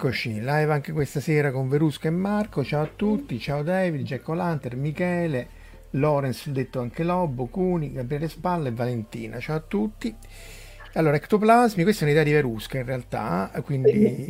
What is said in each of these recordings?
Eccoci, live anche questa sera con Verusca e Marco. Ciao a tutti, ciao David, Jack O'Lantern, Michele, Lorenz, detto anche Lobo, Cuni, Gabriele Spalla e Valentina. Ciao a tutti. Allora, ectoplasmi, questa è un'idea di Verusca in realtà, quindi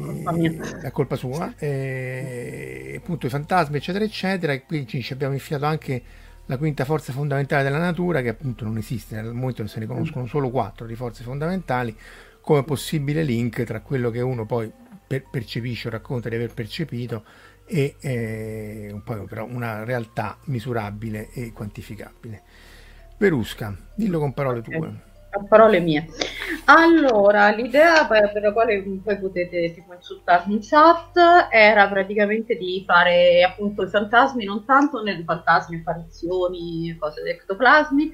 è colpa sua. E, appunto i fantasmi, eccetera, eccetera. E qui ci abbiamo infilato anche la quinta forza fondamentale della natura, che appunto non esiste, nel momento se ne conoscono solo quattro di forze fondamentali, come possibile link tra quello che uno poi per, percepisce o racconta di aver percepito e eh, un po' però una realtà misurabile e quantificabile. Verusca, dillo con parole okay. tue. A parole mie. Allora, l'idea per, per la quale poi potete tipo, insultarmi in chat era praticamente di fare appunto i fantasmi, non tanto nelle fantasmi, apparizioni, cose di ectoplasmi,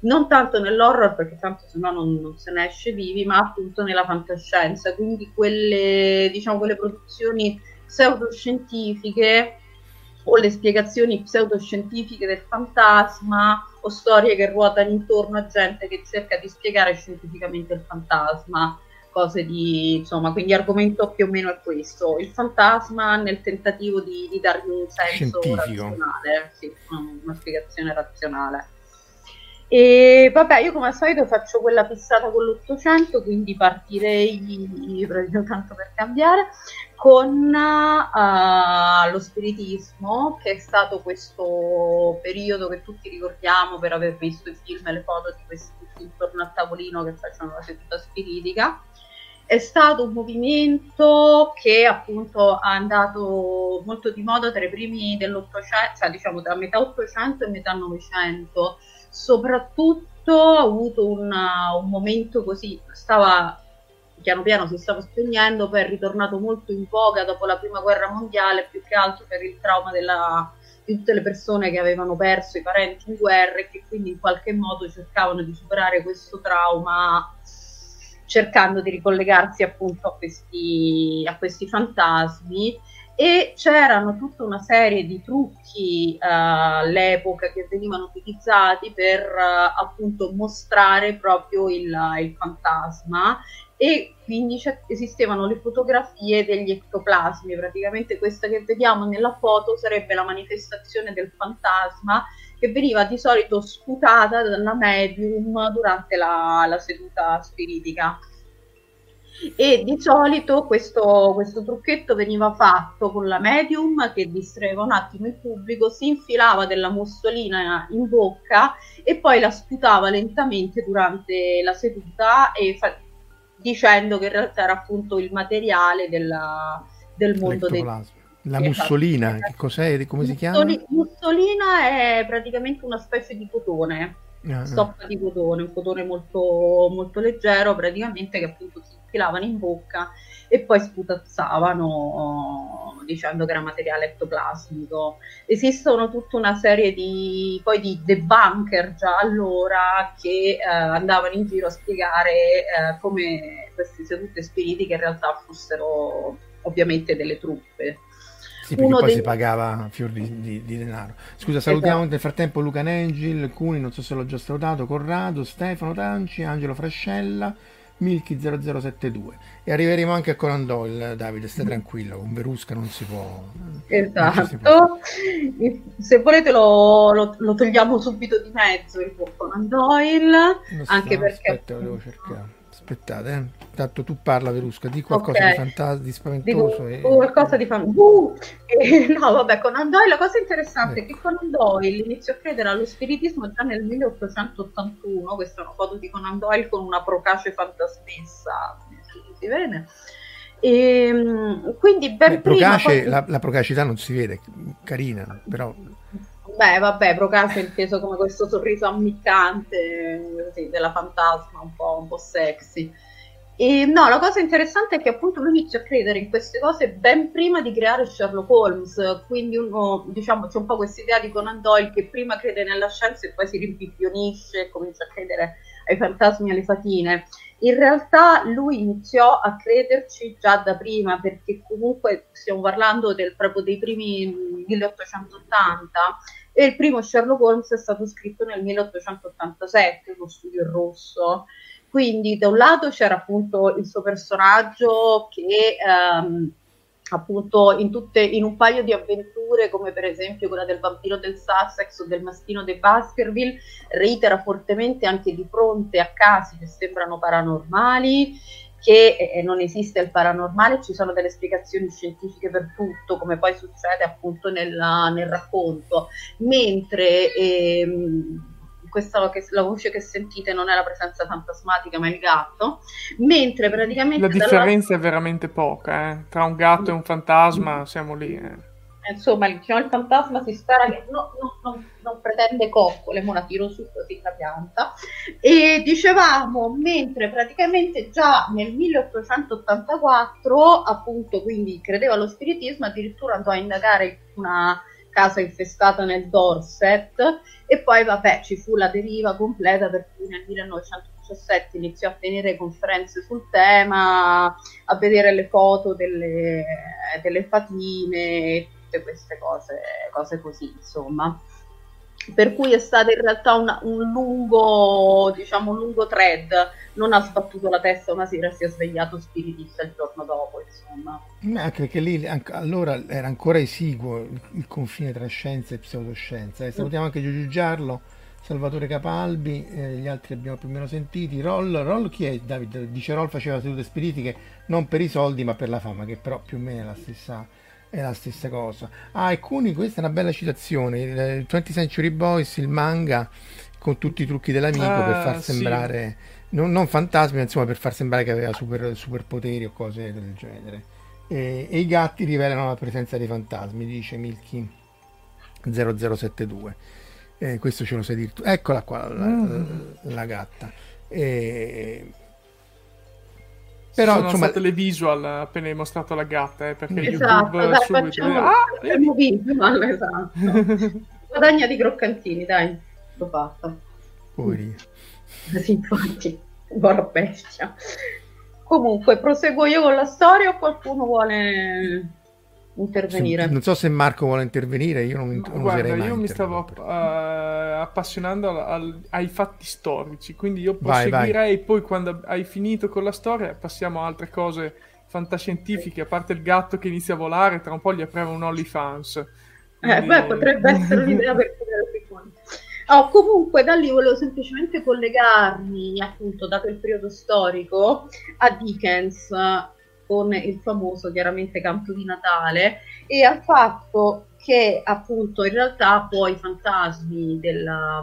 non tanto nell'horror perché tanto se no non, non, se ne esce vivi, ma appunto nella fantascienza, quindi quelle, diciamo, quelle produzioni pseudoscientifiche o le spiegazioni pseudoscientifiche del fantasma o storie che ruotano intorno a gente che cerca di spiegare scientificamente il fantasma, cose di insomma, quindi argomento più o meno è questo, il fantasma nel tentativo di, di dargli un senso Scientifico. razionale, sì, una spiegazione razionale. E vabbè, io come al solito faccio quella fissata con l'Ottocento, quindi partirei, tanto per cambiare, con uh, lo spiritismo, che è stato questo periodo che tutti ricordiamo per aver visto i film e le foto di questi intorno al tavolino che facevano la seduta spiritica. È stato un movimento che appunto è andato molto di moda tra i primi dell'Ottocento, cioè diciamo tra metà Ottocento e metà Novecento soprattutto ha avuto una, un momento così, stava piano piano si stava spegnendo, poi è ritornato molto in voga dopo la prima guerra mondiale, più che altro per il trauma della, di tutte le persone che avevano perso i parenti in guerra e che quindi in qualche modo cercavano di superare questo trauma cercando di ricollegarsi appunto a questi, a questi fantasmi e c'erano tutta una serie di trucchi uh, all'epoca che venivano utilizzati per uh, appunto mostrare proprio il, il fantasma. E quindi esistevano le fotografie degli ectoplasmi, praticamente questa che vediamo nella foto sarebbe la manifestazione del fantasma che veniva di solito sputata dalla medium durante la, la seduta spiritica e di solito questo, questo, trucchetto veniva fatto con la medium che distraeva un attimo il pubblico, si infilava della mussolina in bocca e poi la sputava lentamente durante la seduta fa- dicendo che in realtà era appunto il materiale della, del mondo dei la mussolina, esatto. che cos'è? Come si chiama? Mussolina è praticamente una specie di cotone, ah. di cotone, un cotone molto, molto leggero praticamente che appunto si infilavano in bocca e poi sputazzavano dicendo che era materiale ectoplasmico. Esistono tutta una serie di, poi di debunker già allora che eh, andavano in giro a spiegare eh, come queste sedute spiritiche in realtà fossero ovviamente delle truppe. Sì, perché poi dei... si pagava fior di, di, di denaro. Scusa, salutiamo esatto. nel frattempo Luca Nengil, Cuni, non so se l'ho già salutato, Corrado, Stefano Tanci, Angelo Frascella, Milky0072 e arriveremo anche a Conan Doyle Davide stai tranquillo con Verusca non si può esatto si può. se volete lo, lo, lo, togliamo subito di mezzo il buon Conan Doyle anche perché aspetta lo devo cercare aspettate eh. Tanto tu parla Verusca, di qualcosa okay. di fantasma, di spaventoso. Dico, e... qualcosa di fantastico. Uh, eh, no, vabbè, Conan Doyle, la cosa interessante ecco. è che Conan Doyle iniziò a credere allo spiritismo già nel 1881. Questa è una foto di Conan Doyle con una procace fantasmessa. Si vede? E, ehm, quindi ben Beh, procace, poi... la, la procacità non si vede, carina, però Beh, vabbè, Procaccio è inteso come questo sorriso ammiccante così, della fantasma, un po', un po' sexy. E no, la cosa interessante è che appunto lui inizia a credere in queste cose ben prima di creare Sherlock Holmes, quindi uno, diciamo, c'è un po' questa idea di Conan Doyle che prima crede nella scienza e poi si rimpiffionisce e comincia a credere ai fantasmi e alle fatine. In realtà lui iniziò a crederci già da prima, perché comunque stiamo parlando del, proprio dei primi 1880 e il primo Sherlock Holmes è stato scritto nel 1887, uno studio rosso. Quindi da un lato c'era appunto il suo personaggio che ehm, appunto in, tutte, in un paio di avventure come per esempio quella del vampiro del Sussex o del mastino dei Baskerville reitera fortemente anche di fronte a casi che sembrano paranormali che eh, non esiste il paranormale, ci sono delle spiegazioni scientifiche per tutto, come poi succede appunto nel, nel racconto, mentre ehm, questa la voce che sentite non è la presenza fantasmatica ma il gatto, mentre praticamente... La differenza dalla... è veramente poca, eh? tra un gatto e un fantasma siamo lì. Eh. Insomma, diciamo, il fantasma si spera che no, no, no, non pretende coccole, mo la tiro su così la pianta. E dicevamo, mentre praticamente già nel 1884, appunto, quindi credeva allo spiritismo, addirittura andò a indagare una casa infestata nel Dorset e poi vabbè ci fu la deriva completa per cui nel 1917 iniziò a tenere conferenze sul tema, a vedere le foto delle, delle fatine, tutte queste cose, cose così insomma per cui è stato in realtà una, un lungo, diciamo, un lungo thread, non ha sbattuto la testa una sera si è svegliato spiritista il giorno dopo, insomma. anche perché lì anche, allora era ancora esiguo il, il, confine tra scienza e pseudoscienza. Eh, salutiamo anche Giugiu Giarlo, Salvatore Capalbi, eh, gli altri abbiamo più o meno sentiti. Roll, Roll chi è? David dice Roll faceva sedute spiritiche non per i soldi ma per la fama, che però più o meno è la stessa è la stessa cosa. Ah, e Kuni, questa è una bella citazione, il 20th Century Boys, il manga con tutti i trucchi dell'amico ah, per far sembrare, sì. non, non, fantasmi, ma insomma per far sembrare che aveva super, superpoteri o cose del genere. E, e, i gatti rivelano la presenza dei fantasmi, dice Milky 0072. Eh, questo ce lo sai dire tu. Eccola qua, la, mm. la gatta. E... Però sono insomma... state le visual appena hai mostrato la gatta, eh, perché esatto, YouTube dai, subito... Facciamo... Ah, vedi? visual, esatto. Guadagna di croccantini, dai, l'ho fatta. Poverino. Sì, infatti, buona bestia. Comunque, proseguo io con la storia o qualcuno vuole intervenire? non so se Marco vuole intervenire, io non, non Guarda, io mi stavo uh, appassionando al, al, ai fatti storici, quindi io proseguirei vai, vai. poi quando hai finito con la storia passiamo a altre cose fantascientifiche, a parte il gatto che inizia a volare, tra un po' gli apriamo un OnlyFans. Quindi... Eh, beh, potrebbe essere un'idea per poter Oh, comunque da lì volevo semplicemente collegarmi appunto da quel periodo storico a Dickens con il famoso chiaramente canto di Natale e al fatto che appunto in realtà poi i fantasmi della,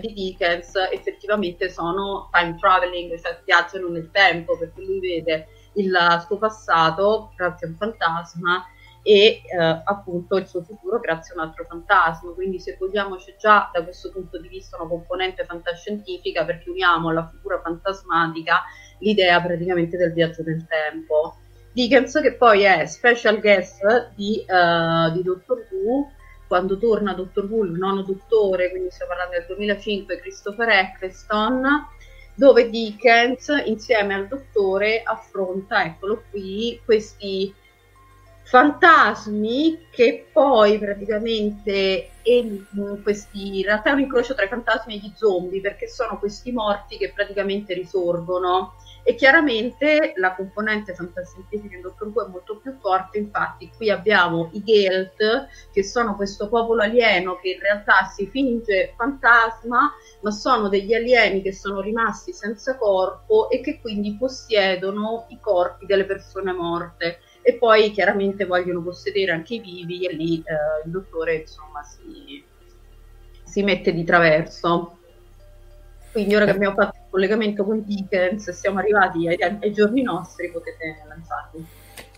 di Dickens effettivamente sono time traveling, cioè viaggiano nel tempo perché lui vede il suo passato grazie a un fantasma e eh, appunto il suo futuro grazie a un altro fantasma. Quindi se vogliamo c'è già da questo punto di vista una componente fantascientifica perché uniamo alla figura fantasmatica l'idea praticamente del viaggio nel tempo. Dickens che poi è special guest di, uh, di Doctor Who quando torna Doctor Who, il nono dottore, quindi stiamo parlando del 2005, Christopher Eccleston, dove Dickens insieme al dottore affronta, eccolo qui, questi fantasmi che poi praticamente e, questi, in realtà è un incrocio tra i fantasmi e gli zombie perché sono questi morti che praticamente risorgono e chiaramente la componente fantascientifica in Dottor Who è molto più forte infatti qui abbiamo i Gelt che sono questo popolo alieno che in realtà si finge fantasma ma sono degli alieni che sono rimasti senza corpo e che quindi possiedono i corpi delle persone morte e poi chiaramente vogliono possedere anche i vivi e lì eh, il dottore insomma si, si, mette di traverso. Quindi ora che abbiamo fatto collegamento con Dickens siamo arrivati ai, ai, giorni nostri potete lanciarvi.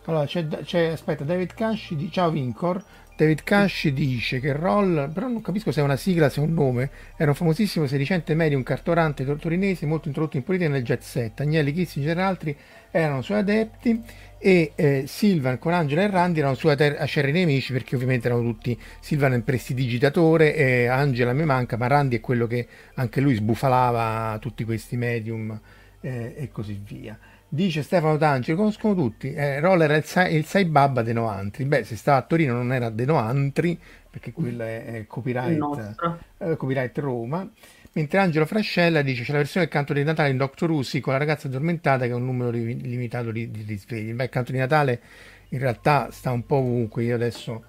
Allora, c'è, c'è, aspetta, David Cash di Ciao Vincor. David Cash dice che Roll, però non capisco se è una sigla, se è un nome, era un famosissimo sedicente medium cartorante torinese molto introdotto in politica nel jet set. Agnelli, Kissinger e altri erano suoi adepti e eh, Silvan con Angela e Randy erano suoi acerri nemici perché ovviamente erano tutti Silvan è il prestidigitatore e Angela mi manca ma Randy è quello che anche lui sbufalava tutti questi medium eh, e così via. Dice Stefano Tanci lo conoscono tutti eh, Roller è il, sa- il Saibabba De Noantri. Beh se stava a Torino non era De Noantri perché quello è, è copyright, eh, copyright Roma Mentre Angelo Frascella dice c'è la versione del canto di Natale in Doctor Who sì, con la ragazza addormentata che è un numero li- limitato di, di risvegli. Beh, il canto di Natale in realtà sta un po' ovunque. Io adesso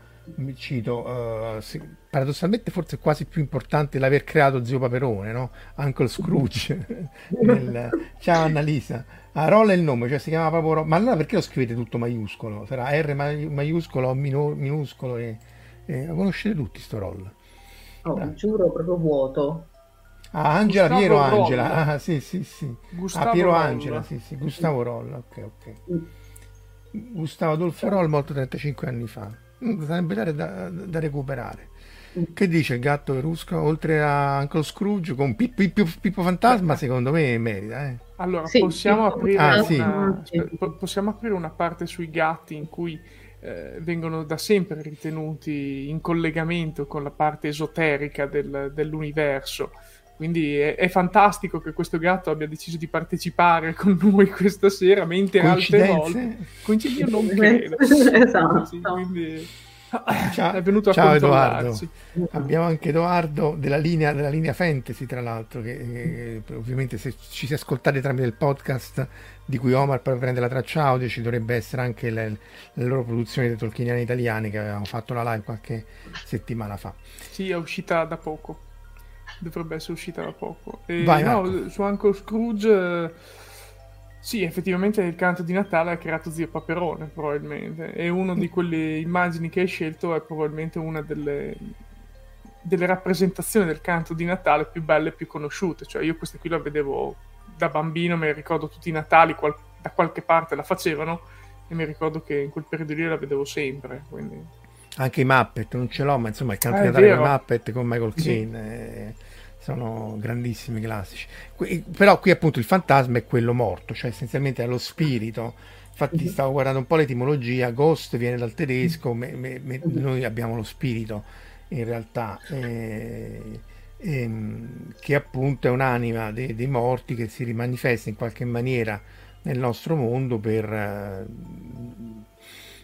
cito, uh, sì, paradossalmente forse è quasi più importante l'aver creato Zio Paperone, no? Uncle Scrooge. nel... Ciao Annalisa. Ah, Roll è il nome, cioè si chiama proprio Roll. Ma allora perché lo scrivete tutto maiuscolo? Sarà R maiuscolo o minuscolo? E, e... Lo conoscete tutti sto Roll. Oh, giuro proprio vuoto. Ah, Angela Gustavo Piero Rolla. Angela, ah, sì, sì, sì. Gustavo ah, Piero Rolla. Angela, sì, sì, Gustavo Rolla, ok, ok. Gustavo Adolfo Roll morto 35 anni fa. Mm, sarebbe da, da, recuperare. Che dice il gatto Verusco? Oltre a Uncle Scrooge con Pippo, Pippo, Pippo Fantasma, secondo me merita. Eh. Allora, sì, possiamo, aprire ah, una, sì. possiamo aprire una parte sui gatti in cui eh, vengono da sempre ritenuti in collegamento con la parte esoterica del, dell'universo. Quindi è, è, fantastico che questo gatto abbia deciso di partecipare con noi questa sera, mentre altre volte... Coincidenze? non credo. esatto. Sì, quindi... Ciao, è venuto a Ciao Edoardo. Abbiamo anche Edoardo della linea, della linea Fantasy, tra l'altro, che, che ovviamente se ci si ascoltate tramite il podcast di cui Omar poi prende la traccia audio, ci dovrebbe essere anche le, le loro produzioni dei tolkieniani italiani che avevamo fatto la live qualche settimana fa. Sì, è uscita da poco dovrebbe essere uscita da poco. E, Vai, no, su Uncle Scrooge, sì, effettivamente il canto di Natale ha creato Zio Paperone, probabilmente. E una di quelle immagini che hai scelto è probabilmente una delle, delle rappresentazioni del canto di Natale più belle e più conosciute. Cioè, io queste qui la vedevo da bambino, me le ricordo tutti i Natali, qual- da qualche parte la facevano, e mi ricordo che in quel periodo lì la vedevo sempre, quindi... Anche i Muppet, non ce l'ho, ma insomma il canto ah, di Natale con Muppet con Michael Caine... Sì. È sono grandissimi classici. Qui, però qui appunto il fantasma è quello morto, cioè essenzialmente è lo spirito. Infatti stavo guardando un po' l'etimologia, ghost viene dal tedesco, me, me, me, noi abbiamo lo spirito in realtà, eh, eh, che appunto è un'anima dei, dei, morti che si rimanifesta in qualche maniera nel nostro mondo per eh,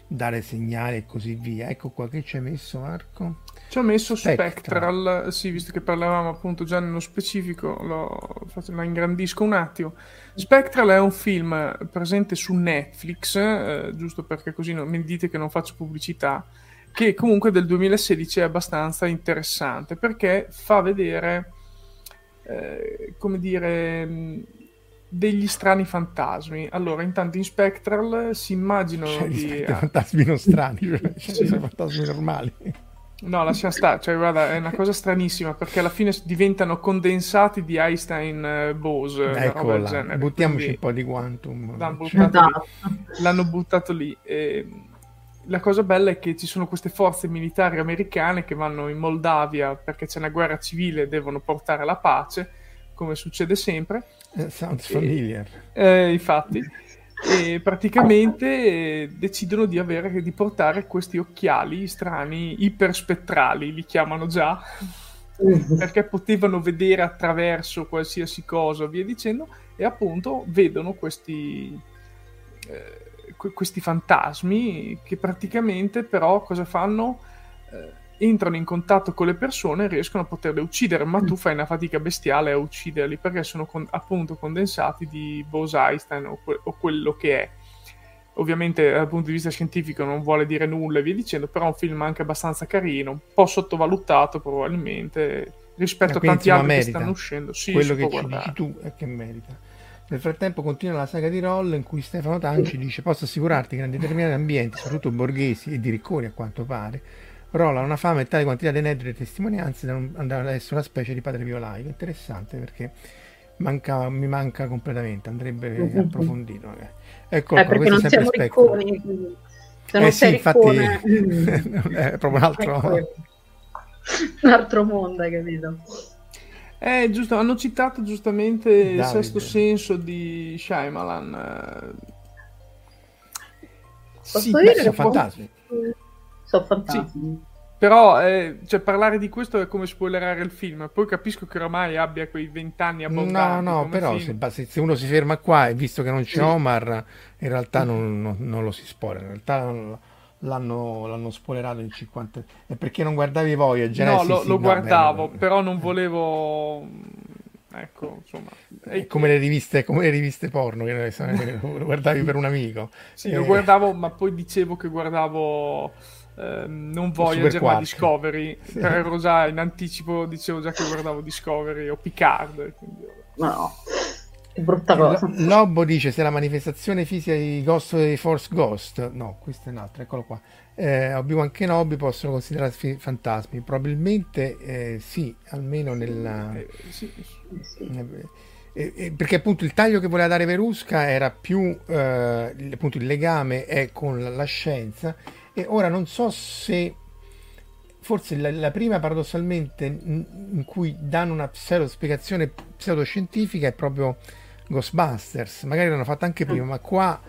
dare segnali e così via. Ecco qua che ci hai messo Marco. Ci ho messo Spectral. Spectral, sì, visto che parlavamo appunto già nello specifico, lo, lo ingrandisco un attimo. Spectral è un film presente su Netflix, eh, giusto perché così non mi dite che non faccio pubblicità, che comunque del 2016 è abbastanza interessante perché fa vedere, eh, come dire, degli strani fantasmi. Allora, intanto in Spectral si immaginano cioè, di... fantasmi non strani, cioè, fantasmi normali. No, lascia stare, cioè guarda, è una cosa stranissima perché alla fine diventano condensati di Einstein-Bose. Uh, ecco là, buttiamoci Quindi, un po' di quantum. L'hanno buttato, lì. L'hanno buttato lì. E la cosa bella è che ci sono queste forze militari americane che vanno in Moldavia perché c'è una guerra civile e devono portare la pace, come succede sempre. Uh, sounds familiar. E, eh, infatti e praticamente eh, decidono di, avere, di portare questi occhiali strani, iperspettrali, li chiamano già, perché potevano vedere attraverso qualsiasi cosa, via dicendo, e appunto vedono questi, eh, questi fantasmi che praticamente però cosa fanno? Eh, entrano in contatto con le persone e riescono a poterle uccidere, ma tu fai una fatica bestiale a ucciderli perché sono con, appunto condensati di Bose-Einstein o, que- o, quello che è. Ovviamente dal punto di vista scientifico non vuole dire nulla e via dicendo, però è un film anche abbastanza carino, un po' sottovalutato probabilmente rispetto a tanti altri merita. che stanno uscendo. Sì, quello che ci dici tu è che merita. Nel frattempo continua la saga di Roll in cui Stefano Tanci dice posso assicurarti che in determinati ambienti, soprattutto borghesi e di ricconi a quanto pare, rola una fame e tale quantità di aneddoti e testimonianze da non andare ad essere una specie di padre Pio Live. Interessante perché manca, mi manca completamente, andrebbe mm-hmm. approfondito. Ecco, eh, perché non siamo ricconi, se non eh sì, infatti è proprio un altro... un altro mondo, hai capito? Eh, giusto, hanno citato giustamente Davide. il sesto senso di Shyamalan. Posso sì, dire beh, sono fantasmi sono fantasmi. Sì. Però eh, cioè, parlare di questo è come spoilerare il film. Poi capisco che oramai abbia quei vent'anni abbondanti. No, no, però se, se, uno si ferma qua e visto che non c'è sì. Omar, in realtà non, non, non, lo si spoiler. In realtà l'hanno, l'hanno spoilerato in 50. È perché non guardavi Voyager? No, eh, lo, sì, lo no, guardavo, beh, però non volevo. Ecco, insomma. È come le riviste, come le riviste porno che lo guardavi per un amico. Sì, eh. lo guardavo, ma poi dicevo che guardavo Ehm, non Voyager ma Discovery. Sì. ero già in anticipo dicevo già che guardavo Discovery o Picard quindi... no è brutta cosa. L- Lobo dice se la manifestazione fisica di Ghost the Force Ghost no questo è un altro eccolo qua. Eh, Obi-Wan Kenobi possono considerarsi fantasmi. Probabilmente eh, sì almeno nella eh, sì. Eh, eh, perché appunto il taglio che voleva dare Verusca era più eh, appunto il legame è con la, la scienza e ora non so se forse la, la prima paradossalmente in, cui danno una pseudo spiegazione pseudoscientifica è proprio Ghostbusters. Magari l'hanno fatto anche prima, ma qua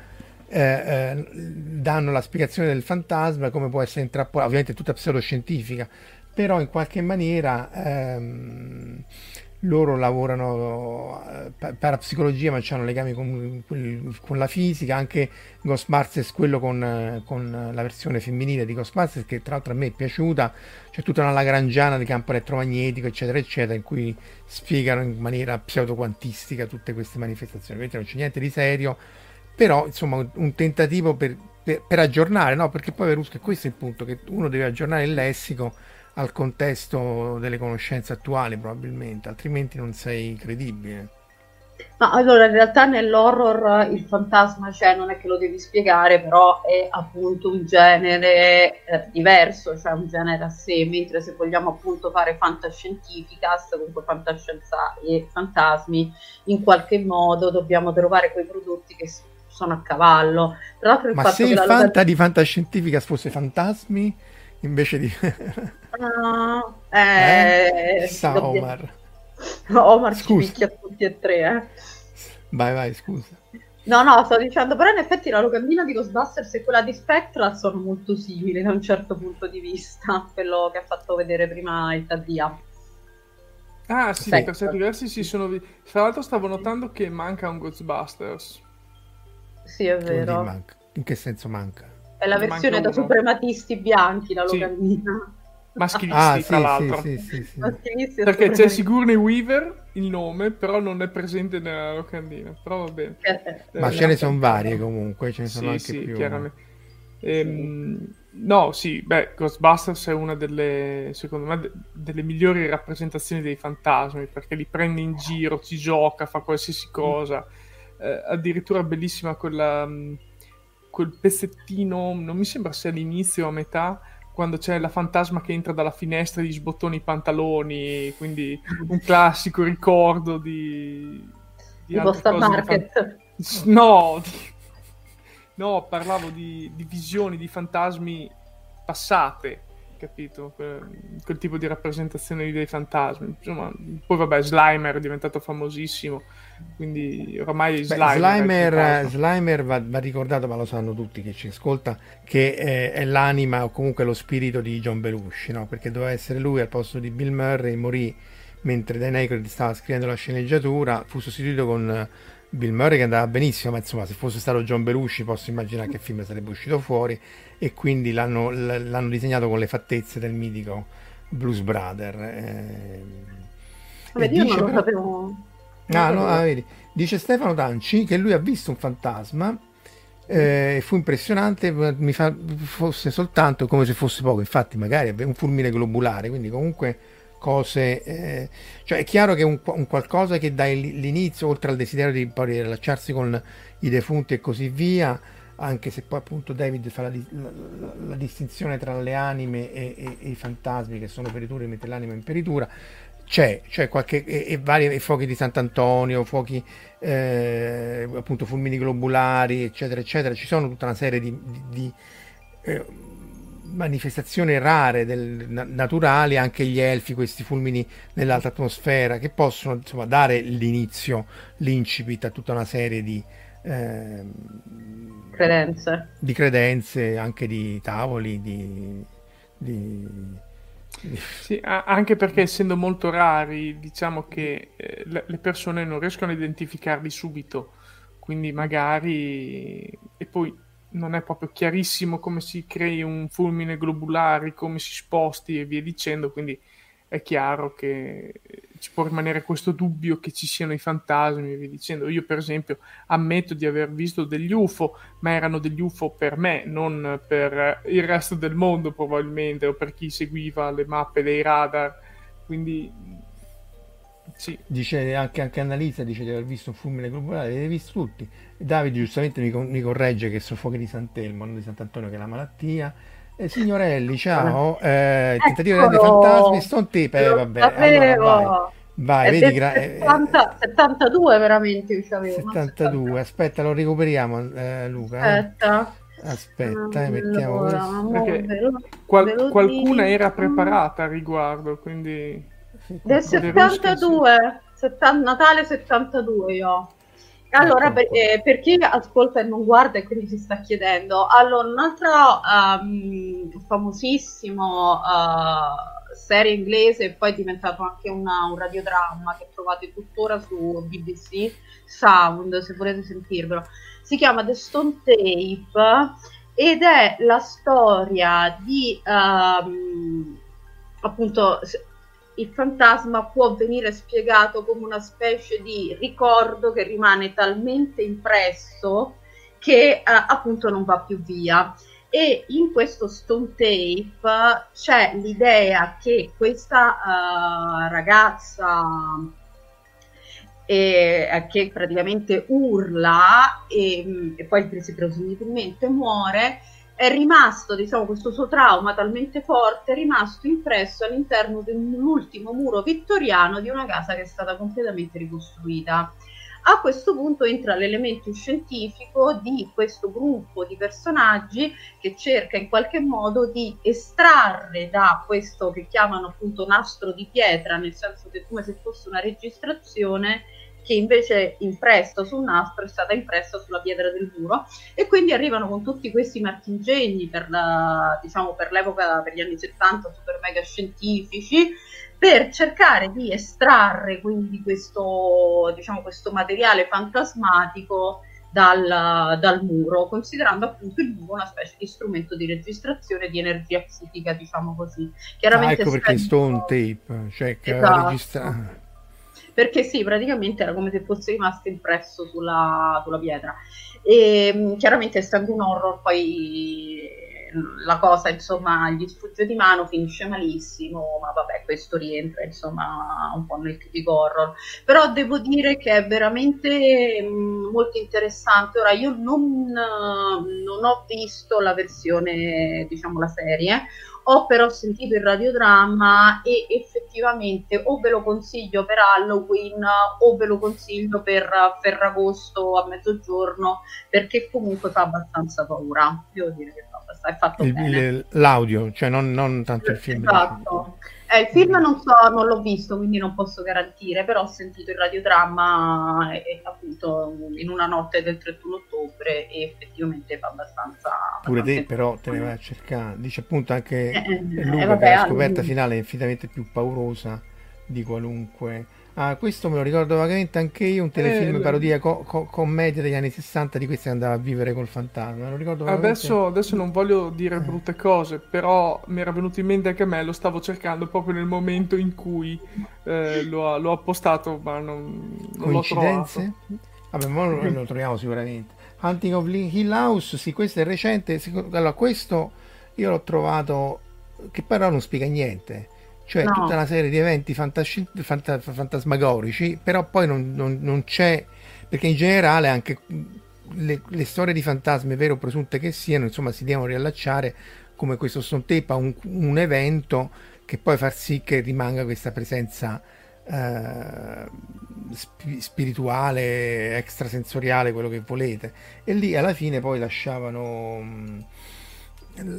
eh, eh, danno la spiegazione del fantasma, come può essere intrappolato, ovviamente tutta pseudoscientifica, però in qualche maniera ehm, loro lavorano eh, parapsicologia ma hanno legami con, con, la fisica anche Ghostbusters quello con, con, la versione femminile di Ghostbusters che tra l'altro a me è piaciuta c'è tutta una lagrangiana di campo elettromagnetico eccetera eccetera in cui spiegano in maniera pseudo-quantistica tutte queste manifestazioni ovviamente non c'è niente di serio però insomma un tentativo per, per, per aggiornare no? perché poi Verusca questo è il punto che uno deve aggiornare il lessico al contesto delle conoscenze attuali probabilmente, altrimenti non sei credibile. Ma allora in realtà nell'horror il fantasma cioè, non è che lo devi spiegare, però è appunto un genere eh, diverso, cioè un genere a sé, mentre se vogliamo appunto fare fantascientificas, comunque fantascienza e fantasmi, in qualche modo dobbiamo trovare quei prodotti che sono a cavallo. Tra l'altro il Ma se il fanta local... di fantascientificas fosse fantasmi invece di... No, eh, eh? Saumar. Omar scusa. ci picchia tutti e tre, eh. Vai, vai, scusa. No, no, sto dicendo, però in effetti la locandina di Ghostbusters e quella di Spectra sono molto simili da un certo punto di vista, quello che ha fatto vedere prima il Taddia. Ah, sì, per certi versi si sono... Tra l'altro stavo notando che manca un Ghostbusters. Sì, è vero. In che senso manca? È la versione da suprematisti bianchi, la locandina. Sì. Maschilisti, ah, tra sì, l'altro. Sì, sì, sì, Perché c'è Sigourney Weaver, il nome, però non è presente nella locandina. Però va bene. Eh, Ma ce ne sono varie comunque, ce ne sono anche più. chiaramente. Ehm, no, sì, beh, Ghostbusters è una delle, secondo me, de- delle migliori rappresentazioni dei fantasmi, perché li prende in giro, ci gioca, fa qualsiasi cosa. Eh, addirittura bellissima quella, mm, quel pezzettino, non mi sembra sia all'inizio o a metà, quando c'è la fantasma che entra dalla finestra e gli sbottoni i pantaloni, quindi un classico ricordo di... Di, di Boston Market. Fan... No, di... no, parlavo di, di visioni di fantasmi passate capito? Quel, quel, tipo di rappresentazione dei fantasmi. Insomma, poi vabbè, Slimer è diventato famosissimo, quindi ormai Beh, Slimer... Slimer, Slimer va, va, ricordato, ma lo sanno tutti che ci ascolta, che è, è l'anima o comunque lo spirito di John Belushi, no? Perché doveva essere lui al posto di Bill Murray, morì mentre Dan Aykroyd stava scrivendo la sceneggiatura, fu sostituito con... Bill Murray che andava benissimo, ma insomma se fosse stato John Belushi posso immaginare che film sarebbe uscito fuori e quindi l'hanno, l'hanno disegnato con le fattezze del mitico Blues Brother. Eh, Vedi, io non lo sapevo. Ah, no, ah, vedi. Dice Stefano Danci che lui ha visto un fantasma eh, fu impressionante, mi fa fosse soltanto come se fosse poco, infatti magari un fulmine globulare, quindi comunque cose, eh, cioè è chiaro che un, un, qualcosa che dai l'inizio, oltre al desiderio di poi rilacciarsi con i defunti e così via, anche se poi appunto David fa la, la, la, la distinzione tra le anime e, e, e, i fantasmi che sono periture mentre l'anima è in peritura c'è, c'è qualche e, e vari fuochi di Sant'Antonio fuochi eh, appunto fulmini globulari eccetera eccetera ci sono tutta una serie di, di, di eh, manifestazioni rare del, naturali anche gli elfi questi fulmini nell'alta atmosfera che possono insomma dare l'inizio l'incipit a tutta una serie di eh, credenze. Di credenze, anche di tavoli, di... di... Sì, anche perché essendo molto rari, diciamo che eh, le persone non riescono a identificarli subito, quindi magari... E poi non è proprio chiarissimo come si crei un fulmine globulare, come si sposti e via dicendo, quindi è chiaro che ci può rimanere questo dubbio che ci siano i fantasmi via dicendo. Io, per esempio, ammetto di aver visto degli UFO, ma erano degli UFO per me, non per il resto del mondo, probabilmente, o per chi seguiva le mappe dei radar. Quindi, sì. Dice anche, anche Annalisa dice di aver visto un fulmine globulare, li visti tutti. Davide giustamente mi, mi corregge che sono fuochi di Sant'Elmo, non di Sant'Antonio, che è la malattia eh, signorelli, ciao. Eh, tentativo di fantasmi, Stone Tape. Eh, vabbè. Allora, vai. vai vedi, gra- 70, 72 veramente io 72, aspetta, lo recuperiamo eh, Luca. Eh. Aspetta. Aspetta, eh, mettiamo allora, qual- qualcuna era preparata a riguardo, quindi... Del 72, 70, Natale 72 io. Allora, per, eh, per, chi ascolta e non guarda e quindi si sta chiedendo, allora un'altra um, famosissimo uh, serie inglese e poi è diventato anche una, un radiodramma che trovate tuttora su BBC Sound, se volete sentirvelo, si chiama The Stone Tape ed è la storia di um, appunto il fantasma può venire spiegato come una specie di ricordo che rimane talmente impresso che eh, appunto non va più via. E in questo stone tape c'è l'idea che questa uh, ragazza eh, che praticamente urla e, e poi presumibilmente muore è rimasto, diciamo, questo suo trauma talmente forte, è rimasto impresso all'interno dell'ultimo muro vittoriano di una casa che è stata completamente ricostruita. A questo punto entra l'elemento scientifico di questo gruppo di personaggi che cerca in qualche modo di estrarre da questo che chiamano appunto nastro di pietra, nel senso che come se fosse una registrazione che invece impresso sul nastro è stata impressa sulla pietra del muro e quindi arrivano con tutti questi marchingegni per, la, diciamo, per l'epoca, per gli anni 70, super mega scientifici, per cercare di estrarre quindi questo, diciamo, questo materiale fantasmatico dal, dal, muro, considerando appunto il muro una specie di strumento di registrazione di energia psichica, diciamo così. Chiaramente ah, ecco perché Stone Tape, cioè che esatto. registra perché sì, praticamente era come se fosse rimasto impresso sulla, sulla pietra. E mm, chiaramente essendo un horror poi la cosa insomma gli sfugge di mano, finisce malissimo, ma vabbè questo rientra insomma un po' nel tipico horror. Però devo dire che è veramente mm, molto interessante. Ora io non, non ho visto la versione, diciamo la serie, ho però sentito il radiodramma e effettivamente o ve lo consiglio per Halloween o ve lo consiglio per Ferragosto a mezzogiorno perché comunque fa abbastanza paura. Devo dire che è fatto il, bene. L'audio, cioè non, non tanto il film. Esatto. Eh, il film non so, non l'ho visto, quindi non posso garantire, però ho sentito il radiodramma e, e, appunto in una notte del 31 ottobre e effettivamente fa abbastanza... Pure te però te ne vai a cercare, dice appunto anche eh, eh Luca eh, vabbè, che la scoperta finale è infinitamente più paurosa di qualunque Ah, questo me lo ricordo vagamente anche io, un telefilm eh, parodia co- co- commedia degli anni 60 di questi che andava a vivere col fantasma. Adesso, adesso, non voglio dire eh. brutte cose, però mi era venuto in mente anche a me, lo stavo cercando proprio nel momento in cui eh, l'ho, l'ho, appostato, ma non, non trovato. Vabbè, ma lo, lo troviamo sicuramente. Hunting of Hill House, sì, questo è recente. Allora, questo io l'ho trovato, che però non spiega niente cioè no. tutta una serie di eventi fantasci- fanta- fantasmagorici, però poi non, non, non, c'è, perché in generale anche le, le, storie di fantasmi, vero o presunte che siano, insomma si devono riallacciare come questo Stone Tape a un, un evento che poi fa sì che rimanga questa presenza eh, sp- spirituale, extrasensoriale, quello che volete. E lì alla fine poi lasciavano... Mh,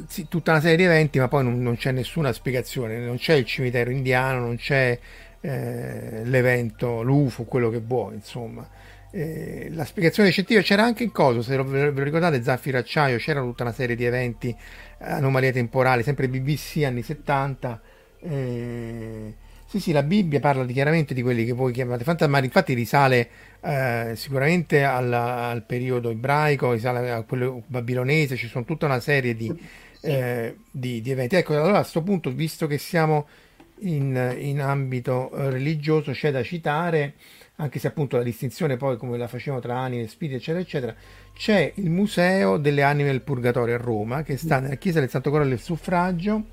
sì, tutta una serie di eventi, ma poi non, non, c'è nessuna spiegazione, non c'è il cimitero indiano, non c'è eh, l'evento, l'UFO, quello che vuoi, insomma. Eh, la spiegazione scientifica c'era anche in cosa, se ve lo ricordate, Zaffiro Acciaio, c'era tutta una serie di eventi, anomalie temporali, sempre BBC anni 70. Eh, sì, sì, la Bibbia parla chiaramente di quelli che voi chiamate fantasmi, infatti risale eh, sicuramente al, al, periodo ebraico, risale a quello babilonese, ci sono tutta una serie di, eh, di, di eventi. Ecco, allora a questo punto, visto che siamo in, in ambito eh, religioso, c'è da citare, anche se appunto la distinzione poi come la facevamo tra anime, spiriti, eccetera, eccetera, c'è il Museo delle Anime del Purgatorio a Roma, che sta nella chiesa del Santo Cuore del Suffragio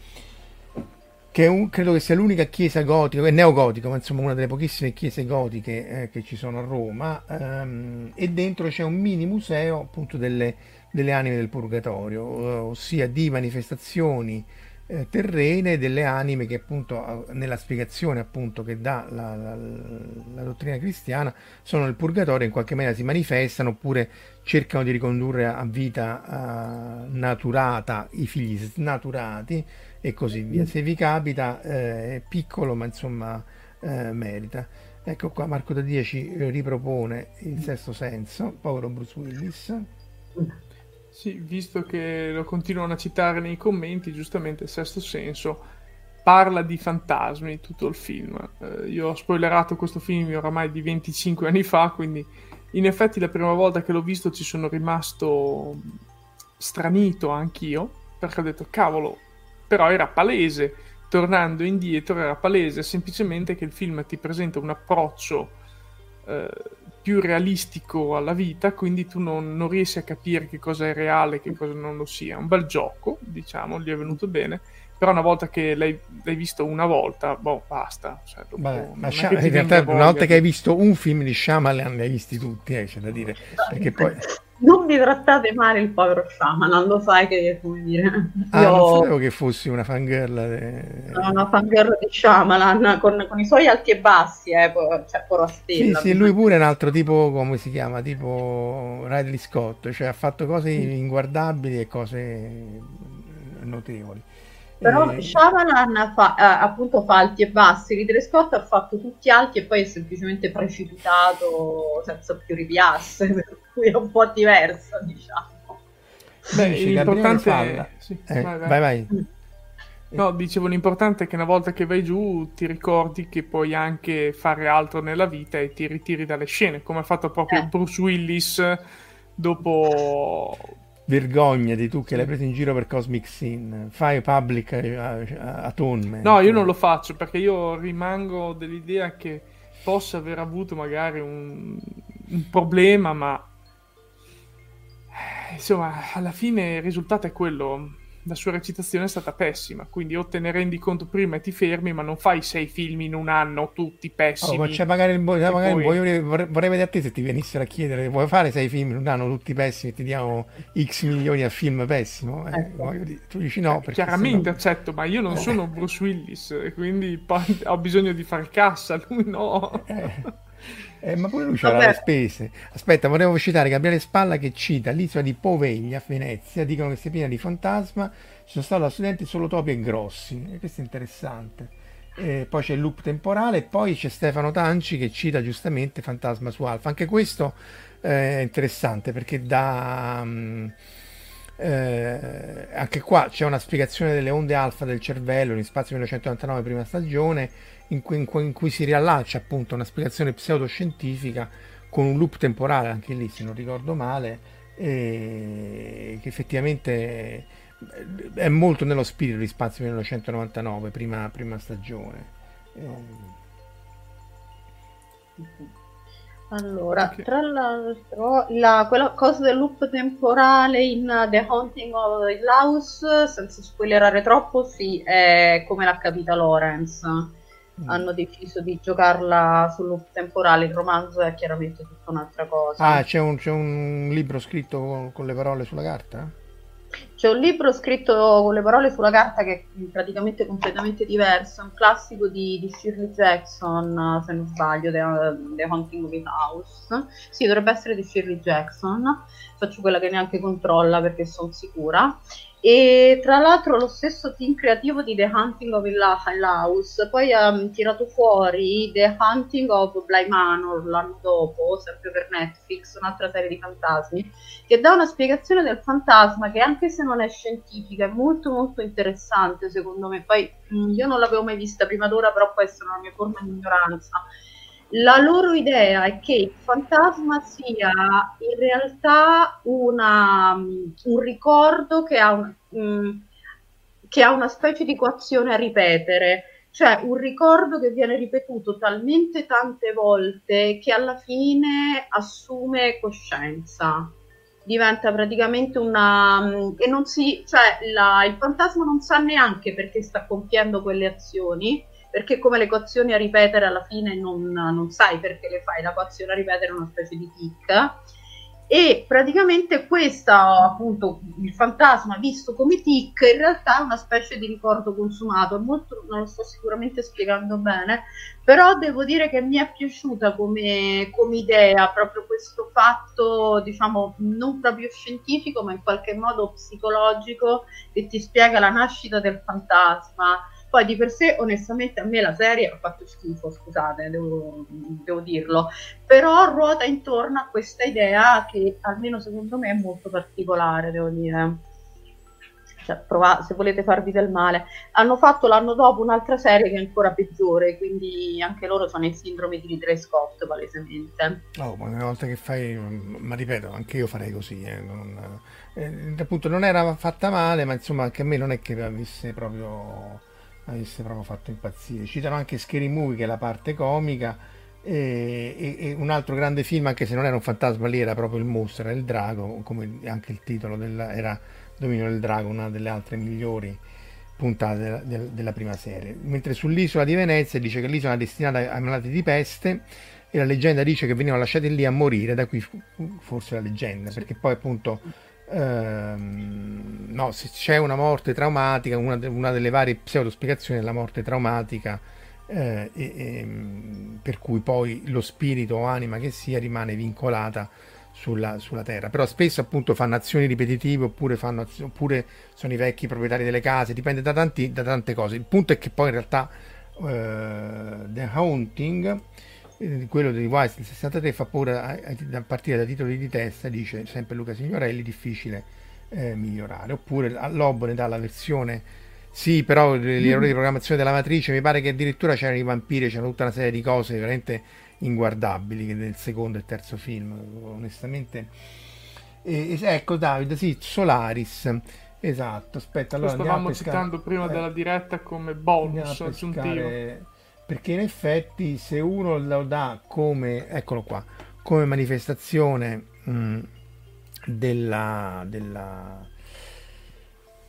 che un, credo che sia l'unica chiesa gotica, neogotica, ma insomma una delle pochissime chiese gotiche eh, che ci sono a Roma, ehm, e dentro c'è un mini museo appunto delle, delle anime del purgatorio, eh, ossia di manifestazioni eh, terrene delle anime che appunto nella spiegazione appunto che dà la, la, la, dottrina cristiana sono nel purgatorio in qualche maniera si manifestano oppure cercano di ricondurre a vita uh, naturata i figli snaturati e così via. Se vi capita eh, è piccolo ma insomma eh, merita. Ecco qua Marco da 10 ripropone il sesto senso, povero Bruce Willis. Sì, visto che lo continuano a citare nei commenti, giustamente il sesto senso parla di fantasmi tutto il film. Eh, io ho spoilerato questo film oramai di 25 anni fa, quindi in effetti la prima volta che l'ho visto ci sono rimasto stranito anch'io, perché ho detto cavolo, però era palese, tornando indietro era palese semplicemente che il film ti presenta un approccio eh, più realistico alla vita, quindi tu non, non, riesci a capire che cosa è reale e che cosa non lo sia. Un bel gioco, diciamo, gli è venuto bene, però una volta che l'hai, l'hai visto una volta, boh, basta. Cioè, dopo, Beh, ma Sha- in realtà una volta che hai visto un film di Shyamalan li hai visti tutti, eh, c'è da dire. Perché poi... Non mi trattate male il povero Shyamalan, lo sai che, come dire... Ah, io... non sapevo che fossi una fangirl. De... una fangirl di Shyamalan, con, con, i suoi alti e bassi, eh, cioè, poro Sì, sì, lui pure è un altro tipo, come si chiama, tipo Ridley Scott, cioè ha fatto cose inguardabili e cose notevoli. Però eh, Shyamalan fa, eh, appunto fa alti e bassi, Ridley Scott ha fatto tutti alti e poi è semplicemente precipitato senza più ripiasse, per cui è un po' diverso, diciamo. Beh, l'importante... Sì, eh, vai, vai. vai, vai. Mm. No, dicevo, l'importante è che una volta che vai giù ti ricordi che puoi anche fare altro nella vita e ti ritiri dalle scene, come ha fatto proprio eh. Bruce Willis dopo Vergognati tu che l'hai preso in giro per Cosmic Sin. Fai public atonement. No, io non lo faccio perché io rimango dell'idea che possa aver avuto magari un, un problema, ma eh, insomma, alla fine il risultato è quello la sua recitazione è stata pessima, quindi o te ne rendi conto prima e ti fermi, ma non fai sei film in un anno tutti pessimi. Oh, ma c'è magari, il bo- magari poi... vorrei, vorrei vedere a te se ti venissero a chiedere, vuoi fare sei film in un anno tutti pessimi e ti diamo x milioni a film pessimo? Eh, dire, tu dici no. Eh, chiaramente no... accetto, ma io non sono Bruce Willis e quindi ho bisogno di fare cassa, lui no. Eh. Eh, ma pure lui c'era le spese. Aspetta, volevo citare Gabriele Spalla che cita l'isola di Poveglia Venezia, dicono che sia piena di fantasma, ci sono stati da studenti solo topi e grossi, e questo è interessante. E poi c'è il loop temporale e poi c'è Stefano Tanci che cita giustamente Fantasma su Alfa. Anche questo eh, è interessante perché da... Um, eh, anche qua c'è una spiegazione delle onde alfa del cervello in Spazio 1999 prima stagione in cui, in, cui, in cui, si riallaccia appunto una spiegazione pseudoscientifica con un loop temporale, anche lì se non ricordo male, che effettivamente è molto nello spirito di Spazio 1999, prima, prima stagione. Allora, okay. tra l'altro, la, quella cosa del loop temporale in The Haunting of the House, senza spoilerare troppo, sì, è come l'ha capita Lorenz Mm. Hanno deciso di giocarla sul loop temporale. Il romanzo è chiaramente tutta un'altra cosa. Ah, c'è un, c'è un libro scritto con, con, le parole sulla carta? C'è un libro scritto con le parole sulla carta che è praticamente completamente diverso, è un classico di, di Shirley Jackson, se non sbaglio, The, The Haunting of the House. Sì, dovrebbe essere di Shirley Jackson, faccio quella che neanche controlla perché sono sicura. E tra l'altro lo stesso team creativo di The Hunting of Hill House poi ha tirato fuori The Hunting of Bly Manor l'anno dopo, sempre per Netflix, un'altra serie di fantasmi, che dà una spiegazione del fantasma che anche se non è scientifica è molto molto interessante secondo me. Poi mm, io non l'avevo mai vista prima d'ora, però può essere una mia forma di ignoranza la loro idea è che il fantasma sia in realtà una, un ricordo che ha, un, um, che ha una specie di equazione a ripetere, cioè un ricordo che viene ripetuto talmente tante volte che alla fine assume coscienza. Diventa praticamente una e non si cioè la, il fantasma non sa neanche perché sta compiendo quelle azioni perché come le equazioni a ripetere alla fine non, non sai perché le fai, la equazione a ripetere è una specie di tic. E praticamente questa appunto il fantasma visto come tic in realtà è una specie di ricordo consumato. Molto, non lo sto sicuramente spiegando bene però devo dire che mi è piaciuta come, come idea proprio questo fatto diciamo non proprio scientifico ma in qualche modo psicologico che ti spiega la nascita del fantasma poi di per sé, onestamente, a me la serie ha fatto schifo, scusate, devo, devo dirlo, però ruota intorno a questa idea che almeno secondo me è molto particolare, devo dire. Cioè, provate, se volete farvi del male. Hanno fatto l'anno dopo un'altra serie che è ancora peggiore, quindi anche loro sono in sindrome di Ridley Scott, palesemente. Oh, ma una volta che fai, ma ripeto, anche io farei così. Eh, non, eh, appunto, non era fatta male, ma insomma, anche a me non è che avesse proprio avesse proprio fatto impazzire. Citano anche Scary Movie, che è la parte comica, e, e, e, un altro grande film, anche se non era un fantasma lì, era proprio il mostro, era il drago, come anche il titolo del, era Dominio del Drago, una delle altre migliori. puntate della, della, della, prima serie. Mentre sull'isola di Venezia dice che l'isola è destinata ai malati di peste e la leggenda dice che venivano lasciati lì a morire, da qui forse la leggenda, perché poi appunto ehm, no, se c'è una morte traumatica, una, una delle varie pseudospiegazioni è la morte traumatica, eh, e, e, per cui poi lo spirito o anima che sia rimane vincolata sulla, sulla, terra. Però spesso appunto fanno azioni ripetitive oppure, fanno, oppure sono i vecchi proprietari delle case, dipende da, tanti, da tante cose. Il punto è che poi in realtà uh, The Haunting, quello di Wise del 63, fa paura a, a, a, partire da titoli di testa, dice sempre Luca Signorelli, difficile eh, migliorare. Oppure Lobo ne dà la versione... Sì, però gli errori di programmazione della matrice, mi pare che addirittura c'erano i vampiri, c'era tutta una serie di cose veramente inguardabili nel secondo e terzo film, onestamente. E, ecco Davide, sì, Solaris. Esatto, aspetta, allora Lo stavamo citando prima eh, della diretta come bonus aggiuntivo. Perché in effetti se uno lo dà come, eccolo qua, come manifestazione mh, della, della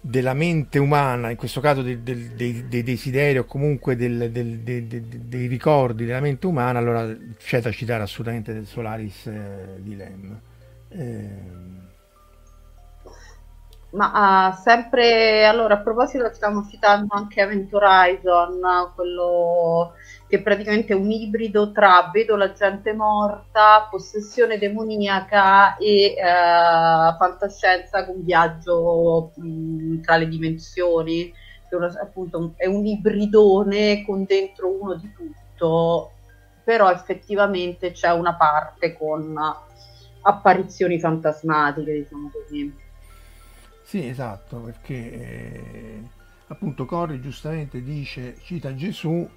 della mente umana, in questo caso dei, dei, dei, dei desideri o comunque del, del, dei, ricordi della mente umana, allora c'è da citare assolutamente del Solaris eh, Lem. Eh, ma uh, sempre allora a proposito stiamo citando anche Event Horizon, quello che è praticamente un ibrido tra vedo la gente morta, possessione demoniaca e uh, fantascienza con viaggio mh, tra le dimensioni. Che una, appunto è un ibridone con dentro uno di tutto, però effettivamente c'è una parte con apparizioni fantasmatiche, diciamo così. Sì, esatto, perché eh, appunto Corri giustamente dice, cita Gesù,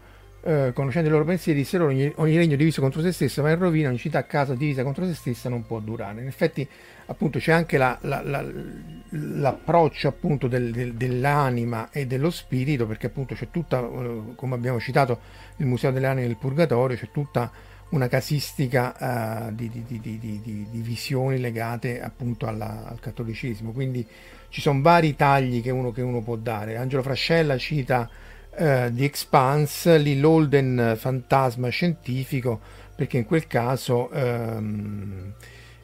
eh, conoscendo i loro pensieri, dissero ogni, ogni, regno diviso contro se stesso va in rovina, ogni città a casa divisa contro se stessa non può durare. In effetti appunto c'è anche la, la, la, l'approccio appunto del, del, dell'anima e dello spirito, perché appunto c'è tutta, eh, come abbiamo citato, il Museo delle Anime del Purgatorio, c'è tutta una casistica uh, di, di, di, di, visioni legate appunto alla, al cattolicesimo. Quindi ci sono vari tagli che uno, che uno può dare. Angelo Frascella cita uh, The Expanse, lì l'Holden fantasma scientifico, perché in quel caso... Um,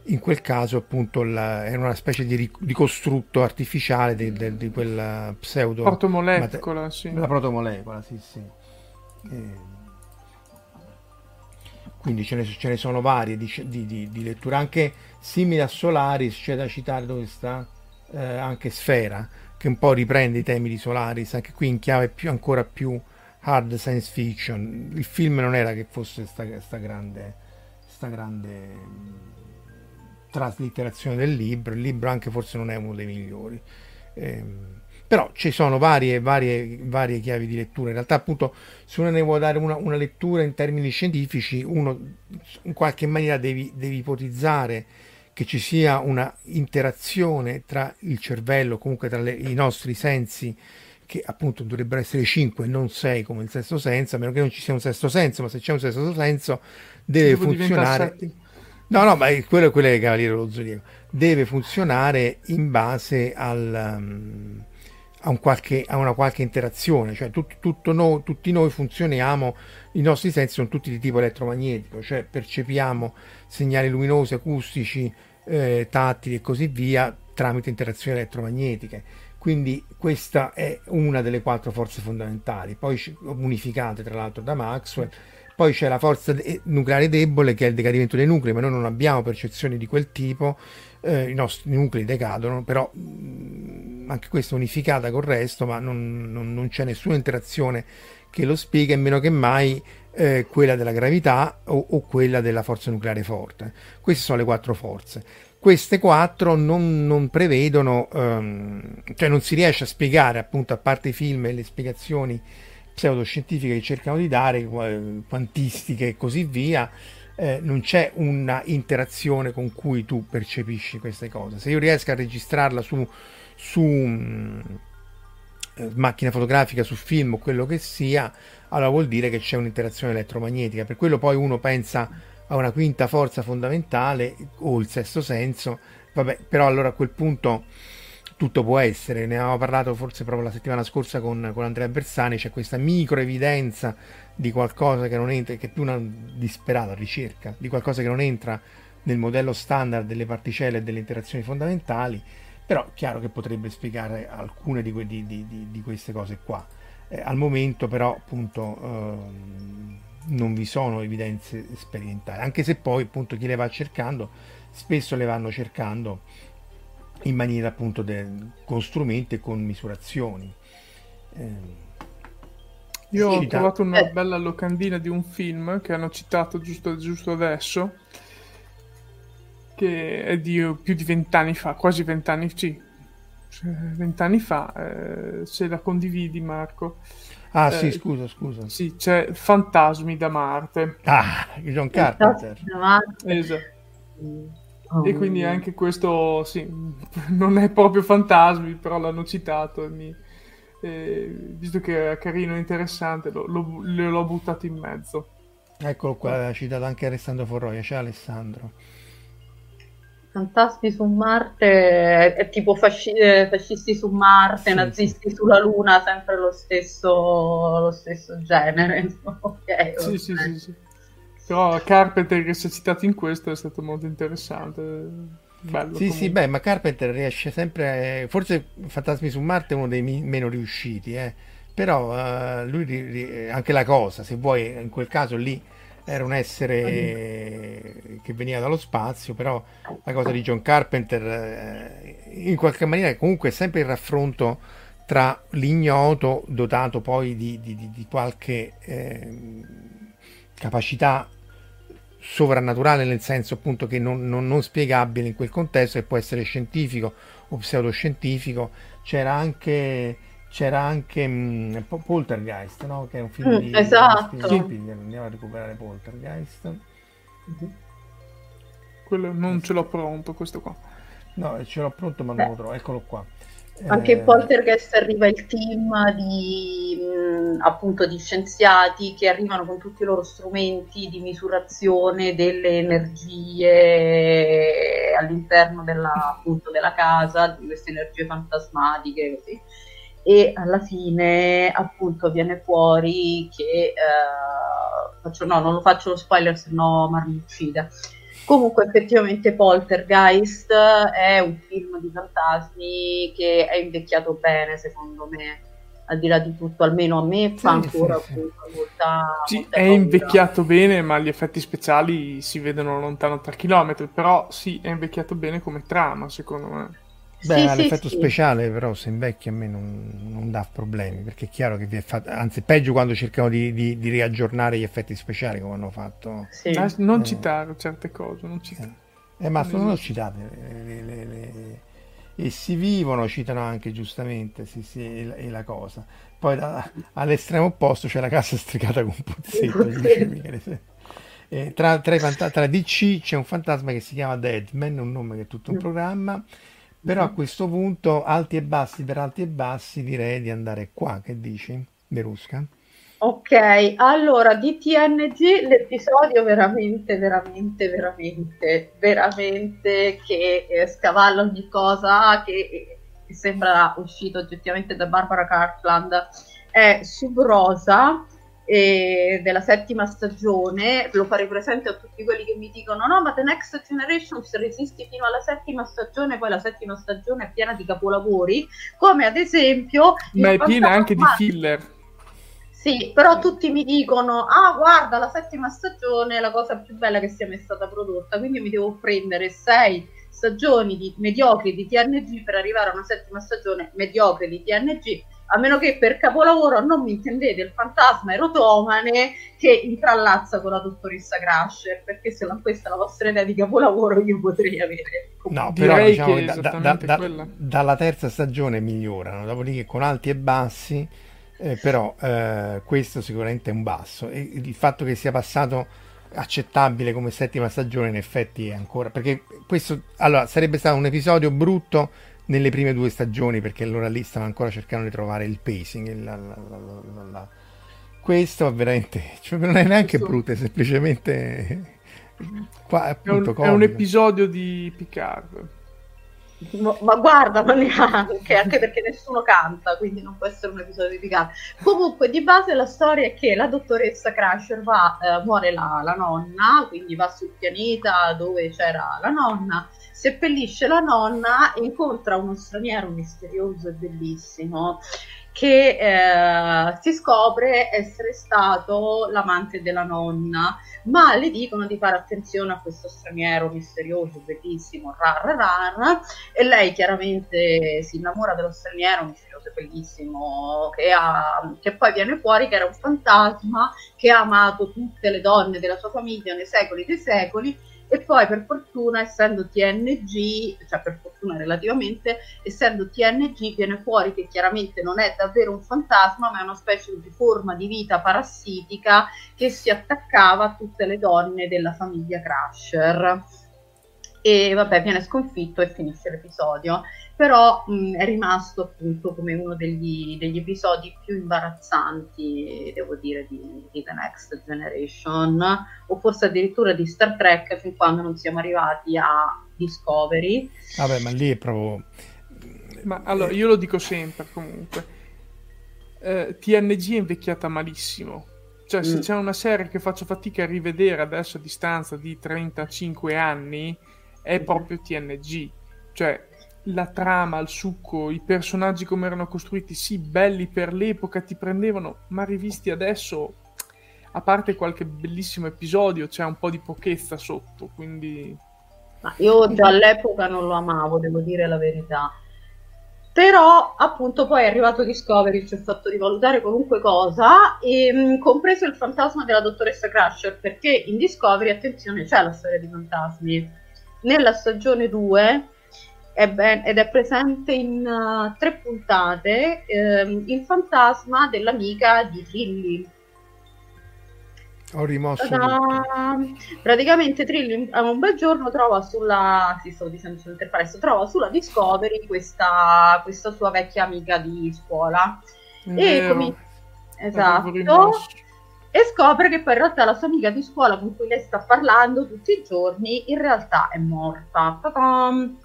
in quel caso appunto la, era una specie di, di costrutto artificiale di, di, di quella pseudo protomolecola, mate- sì. la protomolecola, sì, sì. E, quindi ce ne, ce ne sono varie di, di, di, letture, anche simili a Solaris, c'è da citare dove sta eh, anche Sfera, che un po' riprende i temi di Solaris, anche qui in chiave più, ancora più hard science fiction. Il film non era che fosse sta, sta grande, sta grande traslitterazione del libro, il libro anche forse non è uno dei migliori. Eh, però ci sono varie, varie, varie chiavi di lettura. In realtà, appunto, se uno ne vuole dare una, una lettura in termini scientifici, uno in qualche maniera devi, devi ipotizzare che ci sia una interazione tra il cervello, comunque tra le, i nostri sensi, che appunto dovrebbero essere 5 e non 6 come il sesto senso, a meno che non ci sia un sesto senso, ma se c'è un sesto senso deve Devo funzionare. No, no, ma è quello, quello è il Cavaliere dello Zodiaco. Deve funzionare in base al, um, a, un qualche, a una qualche interazione, cioè tut, noi, tutti noi funzioniamo, i nostri sensi sono tutti di tipo elettromagnetico, cioè percepiamo segnali luminosi, acustici, eh, tattili e così via tramite interazioni elettromagnetiche. Quindi questa è una delle quattro forze fondamentali, poi unificate tra l'altro da Maxwell. Poi c'è la forza nucleare debole che è il decadimento dei nuclei, ma noi non abbiamo percezioni di quel tipo eh, i nostri nuclei decadono, però mm, anche questa unificata col resto, ma non, non, non, c'è nessuna interazione che lo spiega, meno che mai eh, quella della gravità o, o, quella della forza nucleare forte. Queste sono le quattro forze. Queste quattro non, non prevedono, ehm, cioè non si riesce a spiegare, appunto, a parte i film e le spiegazioni pseudoscientifiche che cercano di dare, quantistiche e così via, eh, non c'è una interazione con cui tu percepisci queste cose. Se io riesco a registrarla su, su mh, mm, eh, macchina fotografica, su film o quello che sia, allora vuol dire che c'è un'interazione elettromagnetica. Per quello poi uno pensa a una quinta forza fondamentale o il sesto senso, vabbè, però allora a quel punto tutto può essere, ne avevamo parlato forse proprio la settimana scorsa con, con Andrea Bersani, c'è questa micro evidenza di qualcosa che non entra, che è una disperata ricerca, di qualcosa che non entra nel modello standard delle particelle e delle interazioni fondamentali, però chiaro che potrebbe spiegare alcune di, que- di, di, di queste cose qua. Eh, al momento però appunto ehm, non vi sono evidenze sperimentali, anche se poi appunto chi le va cercando spesso le vanno cercando in maniera appunto de- con strumenti e con misurazioni. Eh, io ho trovato una eh. bella locandina di un film che hanno citato giusto, giusto adesso, che è di più di vent'anni fa, quasi vent'anni, sì, vent'anni fa, eh, se la condividi Marco. Ah eh, sì, scusa, scusa. Sì, c'è Fantasmi da Marte. Ah, John Carpenter. Esatto. Oh, e quindi anche questo, sì, non è proprio fantasmi, però l'hanno citato e mi, eh, visto che è carino e interessante, lo, lo, l'ho buttato in mezzo. Eccolo qua, ha citato anche Alessandro Forroia. Ciao Alessandro. Fantasmi su Marte è tipo fasci- eh, fascisti su Marte, sì, nazisti sì. sulla Luna, sempre lo stesso, lo stesso genere. okay, sì, sì, sì, sì. Però Carpenter che si è citato in questo è stato molto interessante. Bello, sì, comunque. sì, beh, ma Carpenter riesce sempre. A... Forse Fantasmi su Marte è uno dei mi- meno riusciti, eh. però uh, lui, ri- anche la cosa, se vuoi, in quel caso lì era un essere che veniva dallo spazio, però la cosa di John Carpenter eh, in qualche maniera comunque è sempre il raffronto tra l'ignoto dotato poi di, di, di, di qualche eh, capacità sovrannaturale nel senso appunto che non, non, non, spiegabile in quel contesto e può essere scientifico o pseudoscientifico. C'era anche c'era anche mh, mm, Poltergeist no? che è un film mm, di esatto. Spielberg, andiamo a recuperare Poltergeist. Mm-hmm. quello non ce l'ho pronto questo qua. No ce l'ho pronto ma non lo trovo. Eccolo qua. Anche eh, Poltergeist arriva il team di, appunto, di scienziati che arrivano con tutti i loro strumenti di misurazione delle energie all'interno della, appunto, della casa, di queste energie fantasmatiche così. E alla fine appunto viene fuori che eh, faccio, no, non lo faccio lo spoiler, se no Mar mi uccide Comunque effettivamente Poltergeist è un film di fantasmi che è invecchiato bene secondo me, al di là di tutto, almeno a me fa sì, ancora sì, molta... Sì, molta è invecchiato bene, ma gli effetti speciali si vedono lontano 3 km, però sì, è invecchiato bene come trama secondo me. Beh, sì, l'effetto sì, speciale però se invecchia a me non, non, dà problemi perché è chiaro che vi è fatto, anzi peggio quando cercano di, di, di, riaggiornare gli effetti speciali come hanno fatto. Sì. Ah, non eh, citare certe cose, non citare. Eh, eh ma sono non citate le, le, le, e si vivono, citano anche giustamente sì, sì, e, la cosa. Poi da, all'estremo opposto c'è la casa stricata con Puzzetto. eh, tra, tra, fanta- tra DC c'è un fantasma che si chiama Deadman, un nome che è tutto un mm. programma però a mhm. questo punto, alti e bassi per alti e bassi, direi di andare qua. Che dici, Berusca? Ok, allora di TNG l'episodio veramente, veramente, veramente, veramente che eh, scavalla ogni cosa che, che sembra uscito oggettivamente da Barbara Cartland è Subrosa eh, della settima stagione, lo farei presente a tutti quelli che mi dicono no ma The Next Generation resisti fino alla settima stagione, poi la settima stagione è piena di capolavori, come ad esempio... Ma è piena anche di filler. Sì, però tutti mi dicono, ah guarda, la settima stagione è la cosa più bella che sia mai stata prodotta, quindi mi devo prendere sei stagioni di mediocri di TNG per arrivare a una settima stagione mediocre di TNG a meno che per capolavoro non mi intendete il fantasma erotomane che intrallazza con la dottoressa Crusher, perché se non questa è la vostra idea di capolavoro io potrei avere. No, però diciamo da, da, da, dalla terza stagione migliorano, dopodiché con alti e bassi, eh, però eh, questo sicuramente è un basso. E il fatto che sia passato accettabile come settima stagione in effetti è ancora perché questo allora sarebbe stato un episodio brutto nelle prime due stagioni perché allora lì stavano ancora cercando di trovare il pacing la, la, la, questo veramente cioè, non è neanche questo... brutto è semplicemente qua, appunto, è, un, è, un, episodio di Picard Ma, guarda, ma neanche, anche perché nessuno canta, quindi non può essere un episodio dedicato. Comunque, di base la storia è che la dottoressa Crusher va, eh, muore la, la, nonna, quindi va sul pianeta dove c'era la nonna, seppellisce la nonna incontra uno straniero misterioso e bellissimo che eh, si scopre essere stato l'amante della nonna, ma le dicono di fare attenzione a questo straniero misterioso, bellissimo, rar, rar, e lei chiaramente si innamora dello straniero misterioso e bellissimo, che, ha, che poi viene fuori che era un fantasma che ha amato tutte le donne della sua famiglia nei secoli dei secoli e poi per fortuna essendo TNG, cioè per fortuna relativamente, essendo TNG viene fuori che chiaramente non è davvero un fantasma, ma è una specie di forma di vita parassitica che si attaccava a tutte le donne della famiglia Crusher. E vabbè viene sconfitto e finisce l'episodio però mh, è rimasto appunto come uno degli, degli, episodi più imbarazzanti devo dire di, di, The Next Generation o forse addirittura di Star Trek fin quando non siamo arrivati a Discovery vabbè ma lì è proprio ma allora io lo dico sempre comunque eh, TNG è invecchiata malissimo cioè se mm. c'è una serie che faccio fatica a rivedere adesso a distanza di 35 anni è proprio TNG. Cioè, la trama, il succo, i personaggi come erano costruiti, sì, belli per l'epoca, ti prendevano, ma rivisti adesso, a parte qualche bellissimo episodio, c'è un po' di pochezza sotto, quindi... Ma io già all'epoca non lo amavo, devo dire la verità. Però appunto poi è arrivato Discovery, ci ha fatto rivalutare qualunque cosa, e, mh, compreso il fantasma della dottoressa Crusher, perché in Discovery, attenzione, c'è la storia di fantasmi nella stagione 2 è ben, ed è presente in uh, tre puntate ehm, il fantasma dell'amica di Trilly. Ho rimosso. Praticamente Trilly un bel giorno trova sulla, sì, stavo dicendo trova sulla Discovery questa, questa sua vecchia amica di scuola. E come... Esatto e scopre che poi in realtà la sua amica di scuola con cui lei sta parlando tutti i giorni in realtà è morta. Ta-dam!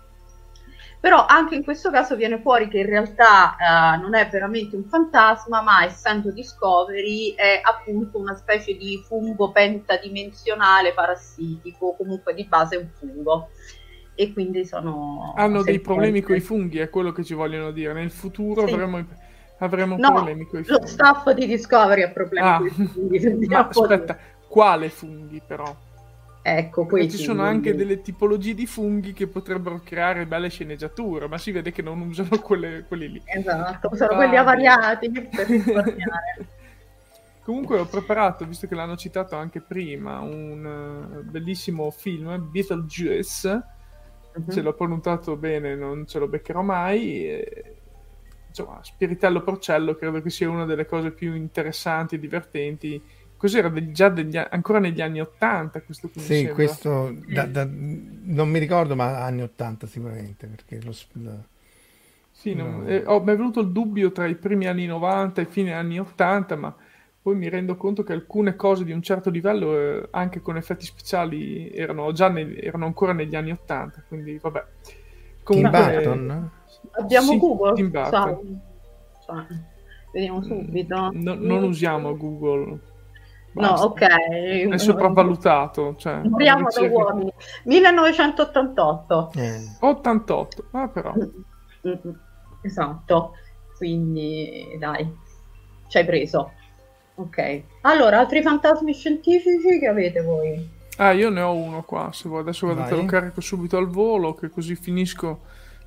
Però anche in questo caso viene fuori che in realtà eh, non è veramente un fantasma, ma essendo Discovery è appunto una specie di fungo pentadimensionale parassitico, comunque di base un fungo. E quindi sono... Hanno dei problemi con i funghi, è quello che ci vogliono dire. Nel futuro sì. avremo avremo no, problemi con i funghi. Lo staff di Discovery ha problemi ah, con i funghi. Ma aspetta, quale funghi però? Ecco, poi ci sono anche delle tipologie di funghi che potrebbero creare belle sceneggiature, ma si vede che non usano quelle, quelli lì. Esatto, usano ah, quelli avariati per risparmiare. Comunque ho preparato, visto che l'hanno citato anche prima, un uh, bellissimo film, Beetlejuice, uh-huh. se l'ho pronunciato bene non ce lo beccherò mai, e insomma, Spiritello Porcello credo che sia una delle cose più interessanti e divertenti. Cos'era degli, già degli, ancora negli anni 80 questo qui? Sì, questo da, da, non mi ricordo, ma anni 80 sicuramente, perché lo... lo sì, no. eh, oh, mi è venuto il dubbio tra i primi anni 90 e i fine anni 80, ma poi mi rendo conto che alcune cose di un certo livello, eh, anche con effetti speciali, erano già ne, erano ancora negli anni 80, quindi vabbè. Comunque, Tim Burton? Abbiamo sì, Google? Cioè, vediamo subito. No, non usiamo Google. Basta. No, ok. È sopravvalutato. Cioè, Moriamo da uomini. 1988. Eh. 88, ah però. Mm, mm, mm. Esatto. Quindi, dai, ci hai preso. Ok. Allora, altri fantasmi scientifici che avete voi? Ah, io ne ho uno qua, se vuoi. Adesso guarda, te lo carico subito al volo, che così finisco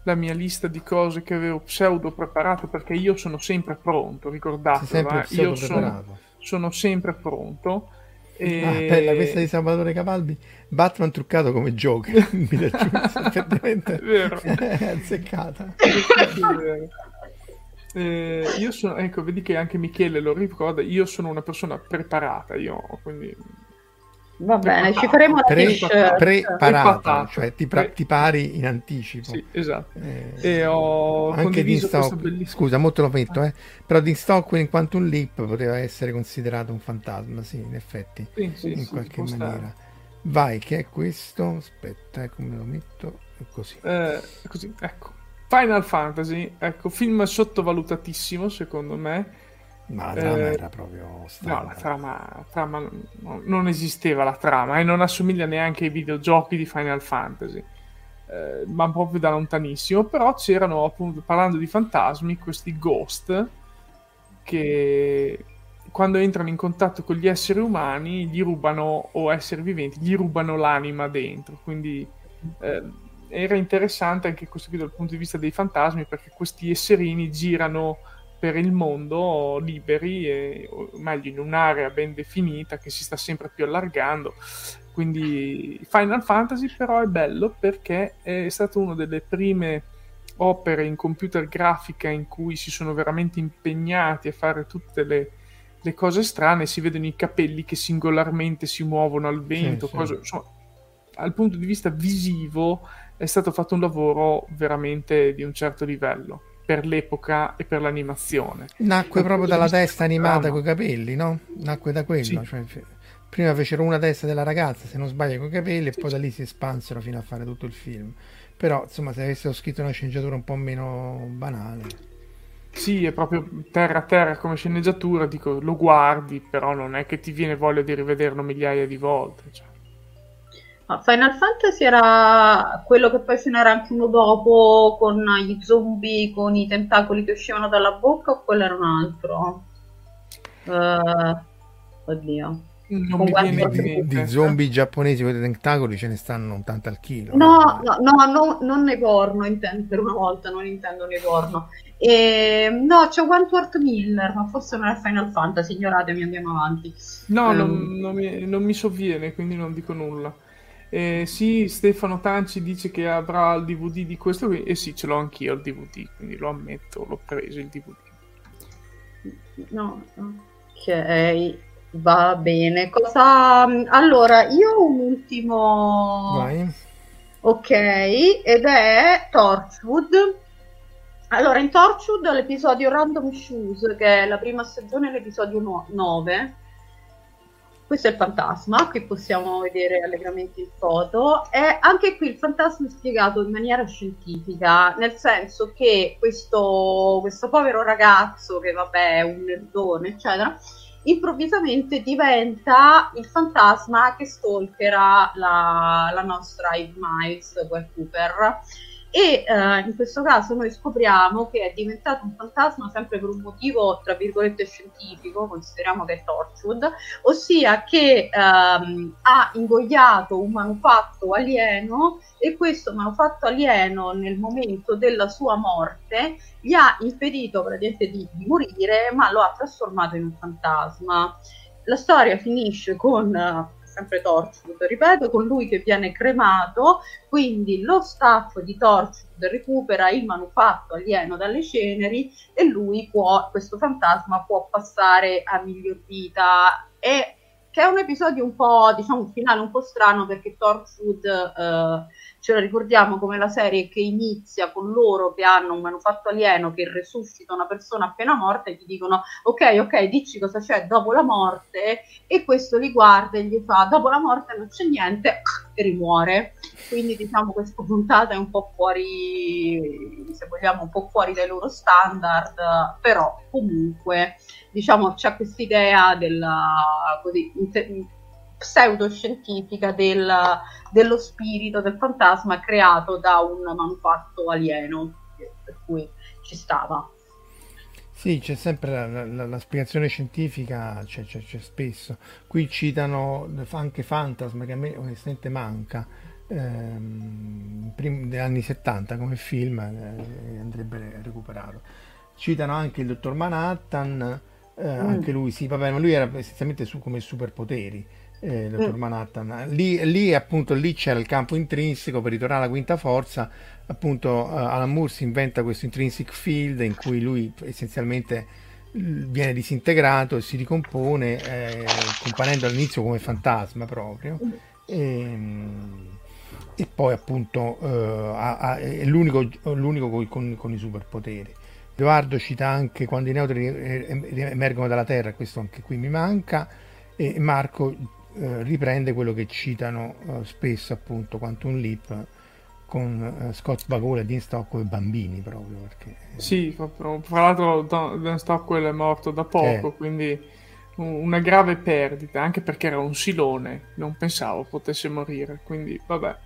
la mia lista di cose che avevo pseudo preparato perché io sono sempre pronto, ricordate, io sono, sono, sempre pronto. E... Ah, bella questa di Salvatore Cavalbi, Batman truccato come Joker, mi piace effettivamente è azzeccata. Eh, io sono, ecco, vedi che anche Michele lo ricorda, io sono una persona preparata, io quindi Va bene, ci faremo la Pre- t-shirt. Preparato, cioè ti, pra- ti, pari in anticipo. Sì, esatto. Eh, e ho anche di Stock, bellissima... scusa, molto l'ho detto, eh, però di Stockwell in Quantum Leap poteva essere considerato un fantasma, sì, in effetti, sì, sì, in sì, qualche maniera. Stare. Vai, che è questo? Aspetta, eh, come lo metto? Così. Eh, così, ecco. Final Fantasy, ecco, film sottovalutatissimo secondo me. Ma la trama eh, era proprio strana. No, la trama, trama no, non esisteva la trama e non assomiglia neanche ai videogiochi di Final Fantasy. Eh, ma proprio da lontanissimo. Però c'erano, appunto, parlando di fantasmi, questi ghost che quando entrano in contatto con gli esseri umani gli rubano, o esseri viventi, gli rubano l'anima dentro. Quindi eh, era interessante anche questo qui dal punto di vista dei fantasmi perché questi esserini girano per il mondo liberi e o meglio in un'area ben definita che si sta sempre più allargando quindi Final Fantasy però è bello perché è stato una delle prime opere in computer grafica in cui si sono veramente impegnati a fare tutte le, le cose strane si vedono i capelli che singolarmente si muovono al vento sì, cose, sì. Insomma, dal punto di vista visivo è stato fatto un lavoro veramente di un certo livello per l'epoca e per l'animazione. Nacque proprio dalla testa animata con i capelli, no? Nacque da quello. Sì. Cioè, prima fecero una testa della ragazza, se non sbaglio, con i capelli, sì, e poi da lì si espansero fino a fare tutto il film. Però, insomma, se avessero scritto una sceneggiatura un po' meno banale. Sì, è proprio terra a terra come sceneggiatura, dico, lo guardi, però non è che ti viene voglia di rivederlo migliaia di volte. Cioè. Final Fantasy era quello che poi ce n'era anche uno dopo con gli zombie con i tentacoli che uscivano dalla bocca o quello era un altro? Uh, oddio. Non di, di, zombie giapponesi con i tentacoli ce ne stanno tanto al chilo. No, no, no, no non ne porno, intendo per una volta, non intendo ne porno. E, no, c'è Wentworth Miller, ma forse non è Final Fantasy, ignoratemi, andiamo avanti. No, um, non, non, mi, non mi sovviene, quindi non dico nulla. Eh, sì, Stefano Tanci dice che avrà il DVD di questo qui, e sì, ce l'ho anch'io il DVD, quindi lo ammetto, l'ho preso il DVD. No, ok, va bene. Cosa... Allora, io ho un ultimo... Vai. Ok, ed è Torchwood. Allora, in Torchwood l'episodio Random Shoes, che è la prima stagione, l'episodio 9 questo è il fantasma, qui possiamo vedere allegramente in foto. E anche qui il fantasma è spiegato in maniera scientifica, nel senso che questo, questo povero ragazzo, che vabbè è un nerdone, eccetera, improvvisamente diventa il fantasma che stalkerà la, la nostra Eve Miles, Cooper e eh, in questo caso noi scopriamo che è diventato un fantasma sempre per un motivo tra virgolette scientifico, consideriamo che è Torchwood, ossia che ehm, ha ingoiato un manufatto alieno e questo manufatto alieno nel momento della sua morte gli ha impedito praticamente di, di morire ma lo ha trasformato in un fantasma. La storia finisce con sempre Torchwood, ripeto, con lui che viene cremato, quindi lo staff di Torchwood recupera il manufatto alieno dalle ceneri e lui può, questo fantasma può passare a miglior vita. E che è un episodio un po', diciamo, un finale un po' strano perché Torchwood eh, ce la ricordiamo come la serie che inizia con loro che hanno un manufatto alieno che resuscita una persona appena morta e gli dicono ok, ok, dici cosa c'è dopo la morte e questo li guarda e gli fa dopo la morte non c'è niente e rimuore. Quindi diciamo questa puntata è un po' fuori, se vogliamo, un po' fuori dai loro standard, però comunque diciamo c'è questa idea della così, inter- pseudoscientifica del, dello spirito del fantasma creato da un manufatto alieno, per cui ci stava. Sì, c'è sempre la, la, la spiegazione scientifica, c'è, c'è, c'è, spesso. Qui citano anche Fantasma, che a me onestamente manca, ehm, prim- negli anni 70 come film, eh, andrebbe recuperato. Citano anche il dottor Manhattan, eh, mm. anche lui, sì, vabbè, ma lui era essenzialmente su come superpoteri eh, dottor mm. Manhattan. Lì, lì, appunto lì c'era il campo intrinseco per ritornare alla quinta forza. Appunto, uh, Alan Moore si inventa questo intrinsic field in cui lui essenzialmente viene disintegrato e si ricompone, eh, comparendo all'inizio come fantasma proprio. E, ehm, e poi appunto uh, ha, ha, è l'unico, l'unico con, con, con, i superpoteri. Edoardo cita anche quando i neutri emergono dalla Terra, questo anche qui mi manca, e Marco eh, riprende quello che citano eh, spesso appunto Quantum Leap con uh, Scott Bakula e Dean Stockwell bambini proprio perché... Sì, proprio. fra l'altro Dean Stockwell è morto da poco, eh. quindi una grave perdita, anche perché era un silone, non pensavo potesse morire, quindi vabbè.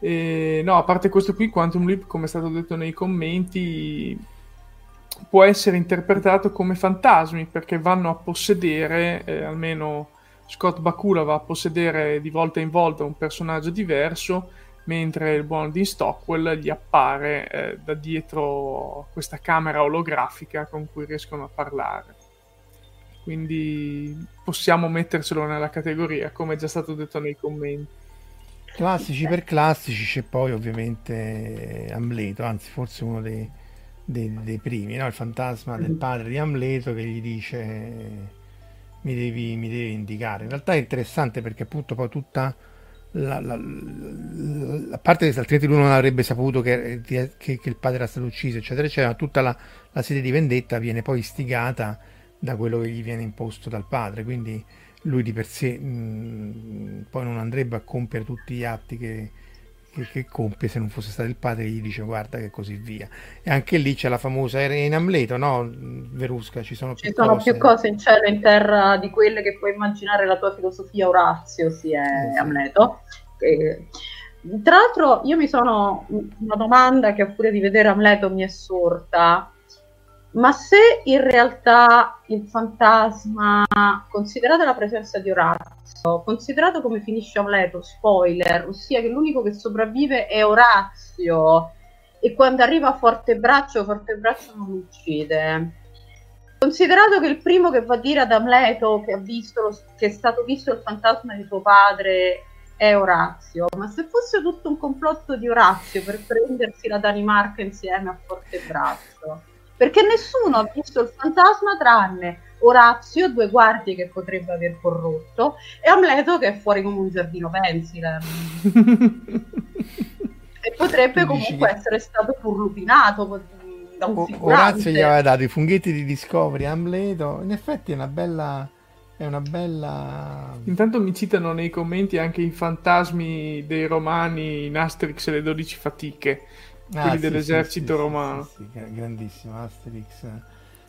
E, no, a parte questo qui, Quantum Leap, come è stato detto nei commenti, può essere interpretato come fantasmi perché vanno a possedere, eh, almeno Scott Bakula va a possedere di volta in volta un personaggio diverso mentre il buon Dean Stockwell gli appare eh, da dietro questa camera olografica con cui riescono a parlare. Quindi possiamo mettercelo nella categoria, come è già stato detto nei commenti. Classici per classici, c'è poi ovviamente Amleto, anzi forse uno dei, dei, dei primi, no? il fantasma del mm. padre di Amleto che gli dice mi devi, mi devi indicare. In realtà è interessante perché appunto poi tutta la, la, la, parte che altrimenti lui non avrebbe saputo che, che, che, il padre era stato ucciso, eccetera, eccetera, tutta la, la sede di vendetta viene poi istigata da quello che gli viene imposto dal padre, quindi lui di per sé mh, poi non andrebbe a compiere tutti gli atti che, che, compie se non fosse stato il padre che gli dice guarda che così via e anche lì c'è la famosa era in Amleto no Verusca ci sono più ci sono cose. più cose in cielo e in terra di quelle che puoi immaginare la tua filosofia Orazio sì è sì. Amleto e, tra l'altro io mi sono una domanda che a furia di vedere Amleto mi è sorta ma se in realtà il fantasma, considerata la presenza di Orazio, considerato come finisce Amleto, spoiler, ossia che l'unico che sopravvive è Orazio e quando arriva a Fortebraccio, Fortebraccio non uccide. Considerato che il primo che va a dire ad Amleto che, lo, che è stato visto il fantasma di suo padre è Orazio, ma se fosse tutto un complotto di Orazio per prendersi la Danimarca insieme a Fortebraccio, perché nessuno ha visto il fantasma tranne Orazio, due guardie che potrebbe aver corrotto, e Amleto che è fuori come un giardino pensile. e potrebbe comunque che... essere stato purlupinato da un figurante. Orazio gli aveva dato i funghetti di Discovery Amleto, in effetti è una bella... È una bella. Intanto mi citano nei commenti anche i fantasmi dei romani in Asterix e le 12 fatiche ah, quelli sì, dell'esercito sì, romano. Sì, grandissimo Asterix.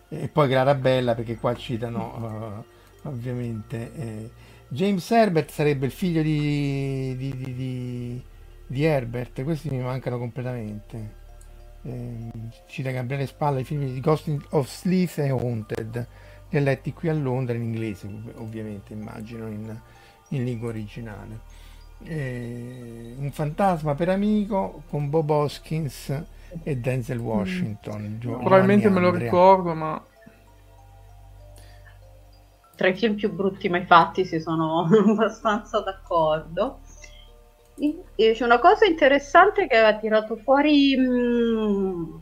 E poi Clarabella, perché qua citano uh, ovviamente eh, James Herbert sarebbe il figlio di, di, di, di Herbert, questi mi mancano completamente. Eh, cita Gabriele Spalla i film di Ghost of Sleep e Haunted, li ha letti qui a Londra in inglese, ovviamente immagino in, in lingua originale eh, Un fantasma per amico con Bob Hoskins e Denzel Washington. Mm. Probabilmente me lo ricordo, ma tra i film più brutti mai fatti si sono abbastanza d'accordo. C'è una cosa interessante che aveva tirato fuori mh, mm,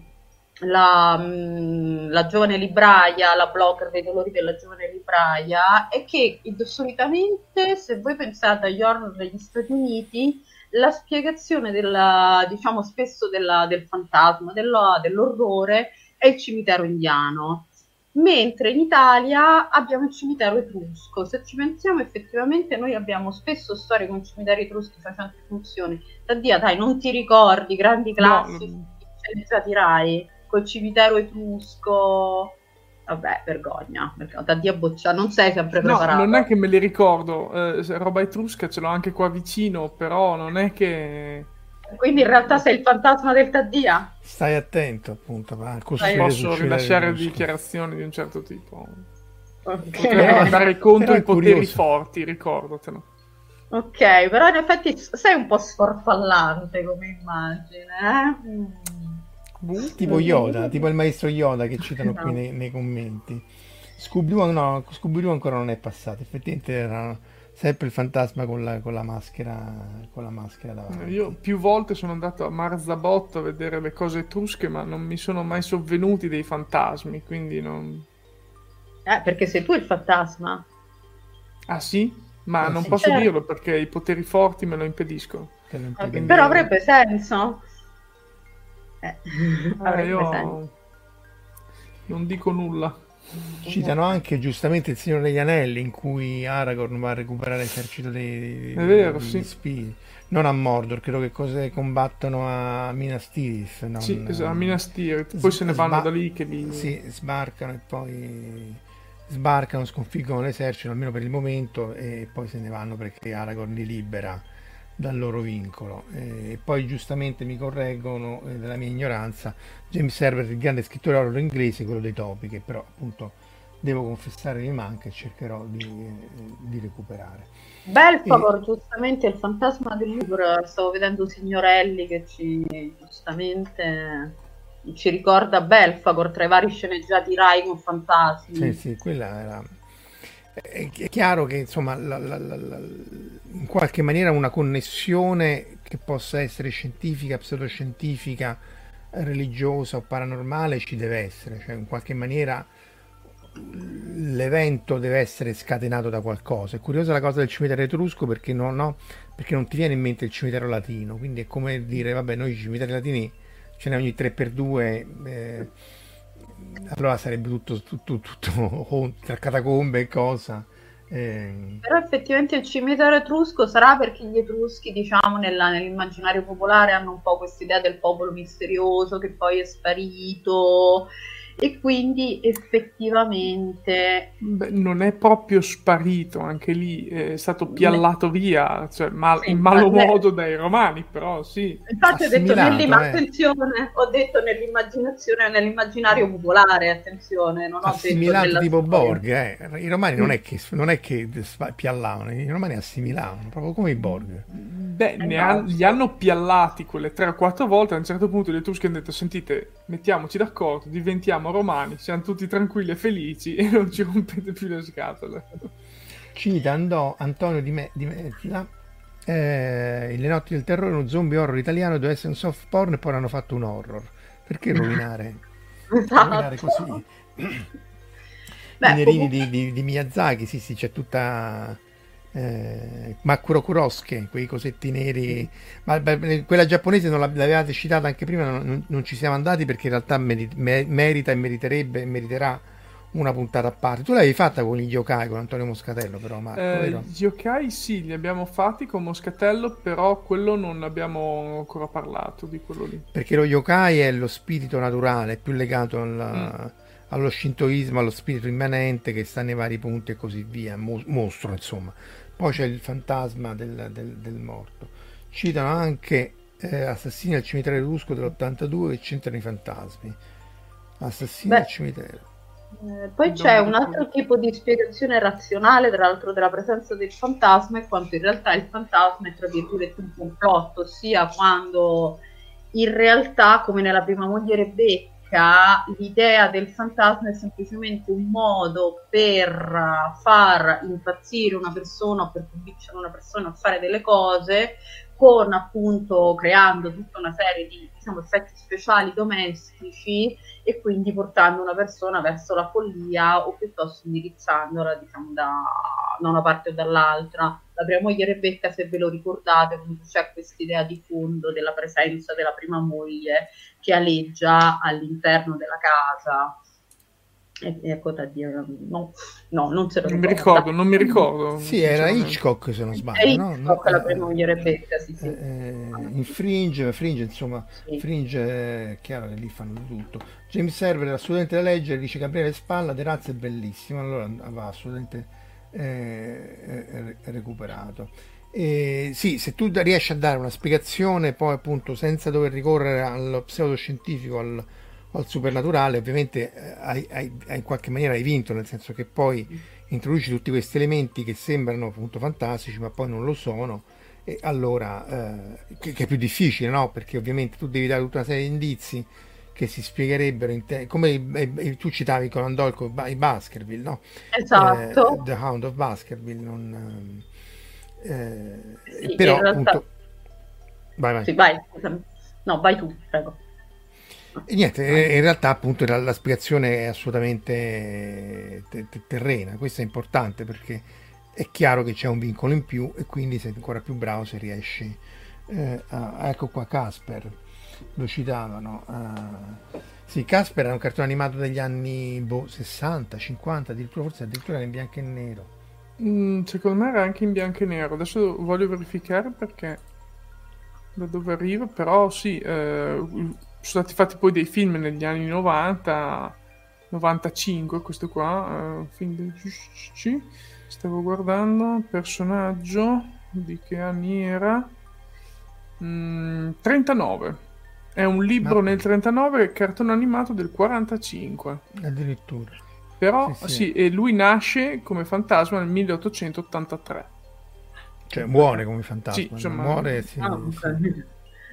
la, mm, la, giovane libraia, la blogger dei dolori della giovane libraia, è che solitamente, se voi pensate agli horror degli Stati Uniti, la spiegazione della, diciamo spesso della, del fantasma, della, dell'orrore, è il cimitero indiano. Mentre in Italia abbiamo il cimitero etrusco. Se ci pensiamo, effettivamente noi abbiamo spesso storie con cimiteri etruschi facenti funzioni. Da dai, non ti ricordi grandi classici no. sceneggiati Rai? Col cimitero etrusco. Vabbè, vergogna, da Dio boccia, non sei sempre preparato. No, non è che me li ricordo, eh, roba etrusca ce l'ho anche qua vicino, però non è che... Quindi in realtà sei il fantasma del Taddia? Stai attento, appunto. Ma Stai posso rilasciare dichiarazioni di un certo tipo. Okay. Potremmo andare contro i poteri curioso. forti, ricordatelo. Ok, però in effetti sei un po' sforfallante come immagine, eh? Mm. Tipo Yoda, tipo il maestro Yoda che citano no. qui nei, nei commenti. Scooby-Doo, no, Scooby-Doo ancora non è passato, effettivamente era sempre il fantasma con la, con la, maschera con la maschera davanti. Io più volte sono andato a Marzabot a vedere le cose etrusche, ma non mi sono mai sovvenuti dei fantasmi, quindi non... Eh, perché sei tu il fantasma. Ah sì? Ma eh, non sì, posso certo. dirlo perché i poteri forti me lo impediscono. Okay, però avrebbe senso. Eh, eh io non dico nulla. Citano anche giustamente il Signore degli Anelli in cui Aragorn va a recuperare l'esercito dei, dei, vero, degli sì. spiriti. Non a Mordor, credo che cose combattono a Minas Tirith. Non, sì, esatto, a Minas Tirith. Poi s- se ne vanno sba- da lì che li... Sì, sbarcano e poi sbarcano, sconfiggono l'esercito, almeno per il momento, e poi se ne vanno perché Aragorn li libera dal loro vincolo. E poi giustamente mi correggono eh, della mia ignoranza, James Herbert, il grande scrittore horror inglese, quello dei topi, che però appunto devo confessare mi manca e cercherò di, eh, di recuperare. Belfagor, e... giustamente il fantasma del Louvre, stavo vedendo Signorelli che ci giustamente ci ricorda Belfagor tra i vari sceneggiati Rai con fantasmi. Sì, sì, quella era è, chiaro che insomma la, la, la, in qualche maniera una connessione che possa essere scientifica, pseudoscientifica, religiosa o paranormale ci deve essere, cioè in qualche maniera l'evento deve essere scatenato da qualcosa. È curiosa la cosa del cimitero etrusco perché, no, no, perché non ti viene in mente il cimitero latino, quindi è come dire, vabbè, noi i cimiteri latini ce n'è ogni 3x2. Eh, allora sarebbe tutto, tutto, tutto tra catacombe e cosa. Eh... Però effettivamente il cimitero etrusco sarà perché gli etruschi, diciamo, nella, nell'immaginario popolare hanno un po' questa idea del popolo misterioso che poi è sparito e quindi effettivamente Beh, non è proprio sparito anche lì è stato piallato via cioè, mal, sì, in malo modo dai romani però sì infatti ho detto, eh. attenzione, ho detto nell'immaginazione nell'immaginario popolare attenzione non ho assimilato tipo Borg eh. i romani mm. non è che, non è che piallavano i romani assimilavano proprio come i Borg Beh, eh ne ha, li hanno piallati quelle tre o quattro volte. A un certo punto gli Etruschi hanno detto: Sentite, mettiamoci d'accordo, diventiamo romani, siamo tutti tranquilli e felici e non ci rompete più le scatole. Cita andò Antonio di, Me- di Mezza. Eh, Le notti del terrore, uno zombie horror italiano, doveva essere un soft porn e poi hanno fatto un horror. Perché rovinare? esatto. rovinare così? Beh, I nerini di, di, di Miyazaki, sì, sì, c'è tutta eh, Makuro Kurosuke, quei cosetti neri. Ma beh, quella giapponese non l'avevate citata anche prima, non, non, ci siamo andati perché in realtà meri, merita e meriterebbe e meriterà una puntata a parte. Tu l'avevi fatta con gli yokai con Antonio Moscatello, però Marco, eh, Gli yokai sì, li abbiamo fatti con Moscatello, però quello non abbiamo ancora parlato di quello lì. Perché lo yokai è lo spirito naturale, è più legato alla, mm. allo shintoismo, allo spirito immanente che sta nei vari punti e così via, Mo- mostro insomma. Poi c'è il fantasma del, del, del morto. Citano anche eh, Assassini al cimitero rusco dell'82 che c'entrano i fantasmi. Assassini Beh, al cimitero. Eh, poi c'è un altro tipo di spiegazione razionale, tra l'altro, della presenza del fantasma e quanto in realtà il fantasma è tra virgolette un complotto, ossia quando in realtà, come nella prima moglie Rebecca, l'idea del fantasma è semplicemente un modo per far impazzire una persona o per convincere una persona a fare delle cose con appunto creando tutta una serie di diciamo, effetti speciali domestici e quindi portando una persona verso la follia o piuttosto indirizzandola diciamo, da, da una parte o dall'altra. La prima moglie Rebecca, se ve lo ricordate, c'è questa idea di fondo della presenza della prima moglie che aleggia all'interno della casa e, ecco da dire, no, no, non se lo non mi ricordo, non mi ricordo. Sì, era Hitchcock se non sbaglio. No? Hitchcock, no? la prima moglie Rebecca, sì, sì. Eh, eh, in Fringe, Fringe, insomma, sì. Fringe è chiaro che lì fanno tutto. James Server assolutamente da leggere, dice Gabriele Spalla, De Razza è bellissimo, allora va assolutamente eh, recuperato. Eh, sì, se tu riesci a dare una spiegazione poi appunto senza dover ricorrere allo pseudoscientifico, al, al supernaturale, ovviamente eh, hai, hai, in qualche maniera hai vinto, nel senso che poi introduci tutti questi elementi che sembrano appunto fantastici, ma poi non lo sono, e allora eh, che, che, è più difficile, no? Perché ovviamente tu devi dare tutta una serie di indizi che si spiegherebbero te- come i, i, tu citavi con Andolco i Baskerville, no? Esatto. Eh, The Hound of Baskerville, non, eh, sì, però realtà... appunto... Vai, vai. Sì, vai. No, vai tu, prego. E niente, in realtà appunto la, la spiegazione è assolutamente terrena, questo è importante perché è chiaro che c'è un vincolo in più e quindi sei ancora più bravo se riesci Eh, ah, ecco qua Casper, lo citavano. Ah, sì, Casper era un cartone animato degli anni boh, 60, 50, addirittura forse addirittura era in bianco e nero. Mm, secondo me era anche in bianco e nero. Adesso voglio verificare perché da dove arriva, però sì, eh, sono stati fatti poi dei film negli anni 90, 95, questo qua, eh, film del. Stavo guardando, personaggio, di che anni era? Mm, 39. È un libro Ma... nel 39 cartone animato del 45. Addirittura. Però sì, sì. sì, e lui nasce come fantasma nel 1883. Cioè muore come fantasma. Sì, insomma... Muore, sì, ah, okay.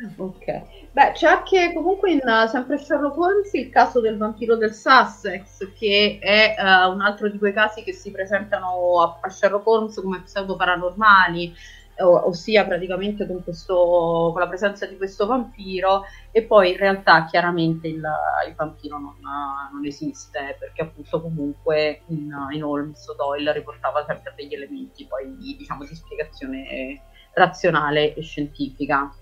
ok. Beh, c'è anche comunque in uh, sempre Sherlock Holmes il caso del vampiro del Sussex, che è uh, un altro di quei casi che si presentano a, a Sherlock Holmes come pseudo paranormali ossia praticamente con, questo, con, la presenza di questo vampiro e poi in realtà chiaramente il, il vampiro non, non, esiste perché appunto comunque in, in Holmes Doyle riportava sempre degli elementi poi diciamo di spiegazione razionale e scientifica.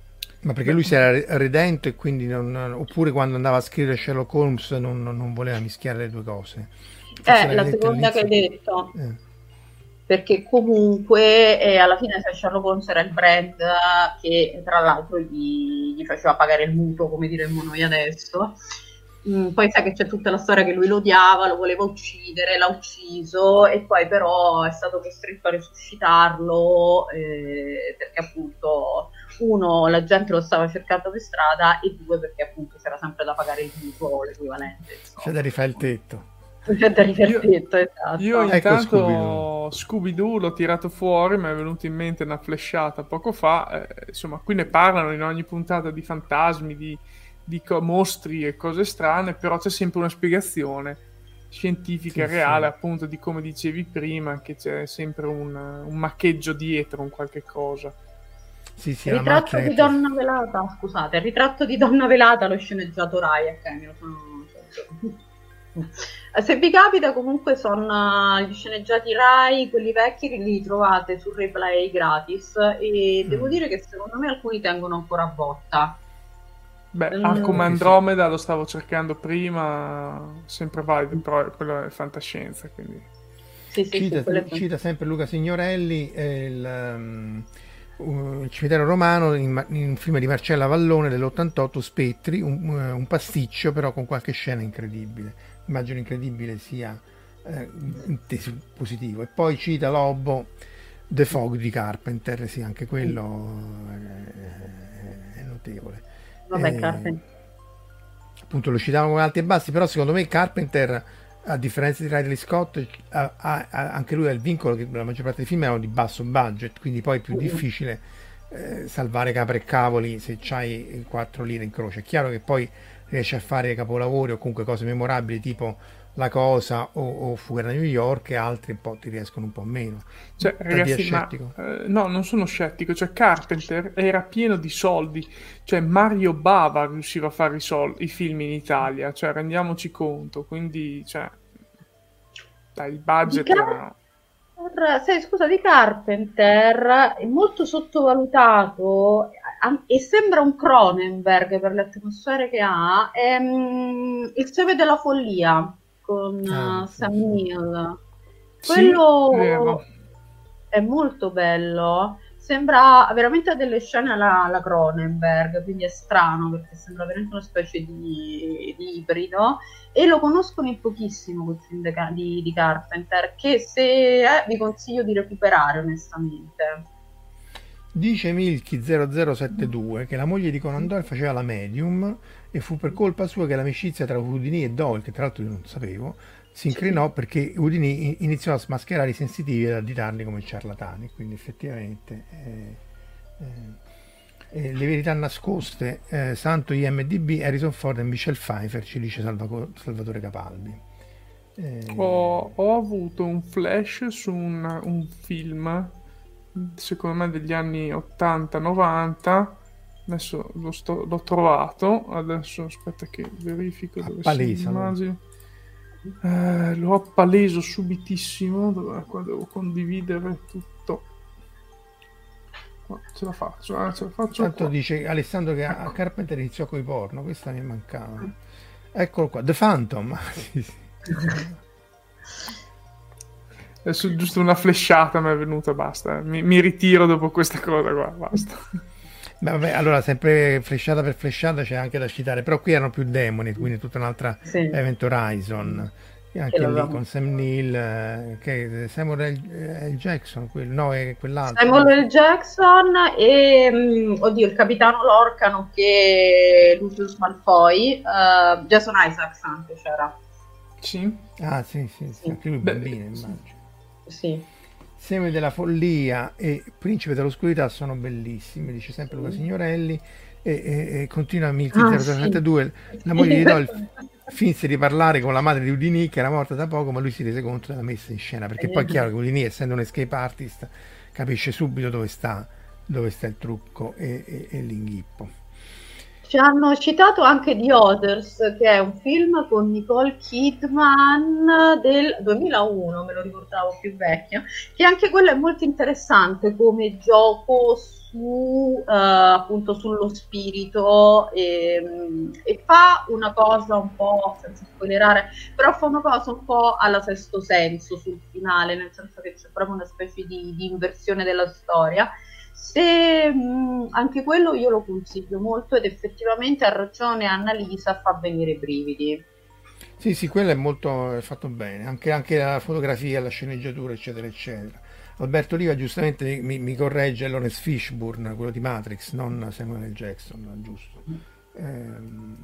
Ma perché lui si era redento e quindi non, oppure quando andava a scrivere Sherlock Holmes non, non voleva mischiare le due cose? Forse eh, la seconda che hai detto. Eh perché comunque eh, alla fine Sherlock Holmes era il brand che tra l'altro gli, gli, faceva pagare il mutuo, come diremmo noi adesso. Mm, poi sai che c'è tutta la storia che lui lo odiava, lo voleva uccidere, l'ha ucciso e poi però è stato costretto a resuscitarlo eh, perché appunto uno la gente lo stava cercando per strada e due perché appunto c'era sempre da pagare il mutuo, l'equivalente. C'è da rifare il tetto. Tetto, esatto. Io ecco intanto ecco Scooby-Doo l'ho tirato fuori, mi è venuta in mente una flashata poco fa. Eh, insomma, qui ne parlano in ogni puntata di fantasmi, di, di co- mostri e cose strane, però c'è sempre una spiegazione scientifica sì, reale, sì. appunto, di come dicevi prima, che c'è sempre un, un maccheggio dietro, un qualche cosa. Sì, sì, il ritratto di Donna Velata, scusate, il ritratto di Donna Velata, lo sceneggiato Rai, ok, me lo sono... Se vi capita, comunque sono gli sceneggiati Rai, quelli vecchi li trovate su replay gratis e mm. devo dire che secondo me alcuni tengono ancora a botta. Beh, mm. Arcum Andromeda lo stavo cercando prima, sempre valido, però quello è fantascienza, quindi... Sì, sì, cita, sì, cita sempre Luca Signorelli il, um, il cimitero romano in, in, un film di Marcella Vallone dell'88 Spettri, un, un pasticcio però con qualche scena incredibile immagino incredibile sia eh, positivo. E poi cita Lobo The Fog di Carpenter, sì, anche quello è, è notevole. Vabbè, eh, Carpenter. Appunto lo citavamo come alti e bassi, però secondo me Carpenter, a differenza di Ridley Scott, ha, ha, anche lui ha il vincolo che la maggior parte dei film erano di basso budget, quindi poi è più difficile eh, salvare capre e cavoli se c'hai 4 lire in croce. È chiaro che poi riesce a fare capolavori o comunque cose memorabili tipo La Cosa o, o Fuga da New York e altri un po' ti riescono un po' meno. Cioè, ragazzi, ma, eh, no, non sono scettico, cioè Carpenter era pieno di soldi, cioè Mario Bava riusciva a fare i, sol- i film in Italia, cioè rendiamoci conto, quindi cioè, dai, il budget era... Sai, scusa, di Carpenter è molto sottovalutato e sembra un Cronenberg per le atmosfere che ha. È, um, il seme della follia con ah, uh, Sam Neill. Quello sì, è molto bello. Sembra veramente delle scene alla, alla, Cronenberg, quindi è strano perché sembra veramente una specie di, di ibrido. E lo conoscono in pochissimo quel film di, di Carpenter, che se eh, vi consiglio di recuperare onestamente. Dice Milky0072 che la moglie di Conan Doyle faceva la medium e fu per colpa sua che l'amicizia tra Houdini e Doyle, che tra l'altro io non sapevo, si incrinò perché Houdini iniziò a smascherare i sensitivi e ad additarli come ciarlatani. Quindi effettivamente eh, eh, eh, le verità nascoste, eh, Santo IMDB, Harrison Ford e Michelle Pfeiffer, ci dice Salvaco- Salvatore Capaldi. Eh, ho, ho, avuto un flash su un, un film secondo me degli anni 80-90 adesso lo sto, l'ho trovato adesso aspetta che verifico dove Appalesa, immagini eh, lo appaleso subitissimo dove, qua devo condividere tutto ce la faccio, eh, ce la faccio. Tanto qua. dice Alessandro che a Carpenter iniziò con i porno, questa mi mancava. Eccolo qua, The Phantom. Adesso giusto una flashata mi è venuta, basta. Mi, mi ritiro dopo questa cosa qua, basta. Beh, vabbè, allora sempre flashata per flashata c'è anche da citare, però qui erano più demoni, quindi tutta un'altra sì. Event Horizon. E anche lì con Sam Neill, eh, che Samuel L. Jackson, quel, no, è quell'altro. Samuel L. Jackson e, mh, mm, oddio, il capitano Lorca, nonché Lucius Malfoy, uh, Jason Isaacs anche c'era. Sì. Ah, sì, sì, sì. sì. anche lui bambino, immagino. Sì. Seme della follia e Principe dell'oscurità sono bellissimi, dice sempre Luca Signorelli. E, e, e continua a Milky ah, 032, sì. la moglie di Dolph finse di parlare con la madre di Udini che era morta da poco, ma lui si rese conto della messa in scena, perché poi è chiaro che Udini, essendo un escape artist, capisce subito dove sta, dove sta il trucco e, e l'inghippo. Ci hanno citato anche The Others, che è un film con Nicole Kidman del 2001, me lo ricordavo più vecchio, che anche quello è molto interessante come gioco su, uh, appunto sullo spirito e, e, fa una cosa un po', senza spoilerare, però fa una cosa un po' alla sesto senso sul finale, nel senso che c'è proprio una specie di, di inversione della storia se mh, mm, anche quello io lo consiglio molto ed effettivamente ha ragione Annalisa fa venire i brividi sì sì quello è molto è fatto bene anche, anche, la fotografia la sceneggiatura eccetera eccetera Alberto Oliva giustamente mi, mi corregge Lawrence Fishburne quello di Matrix non Samuel L. Jackson giusto ehm,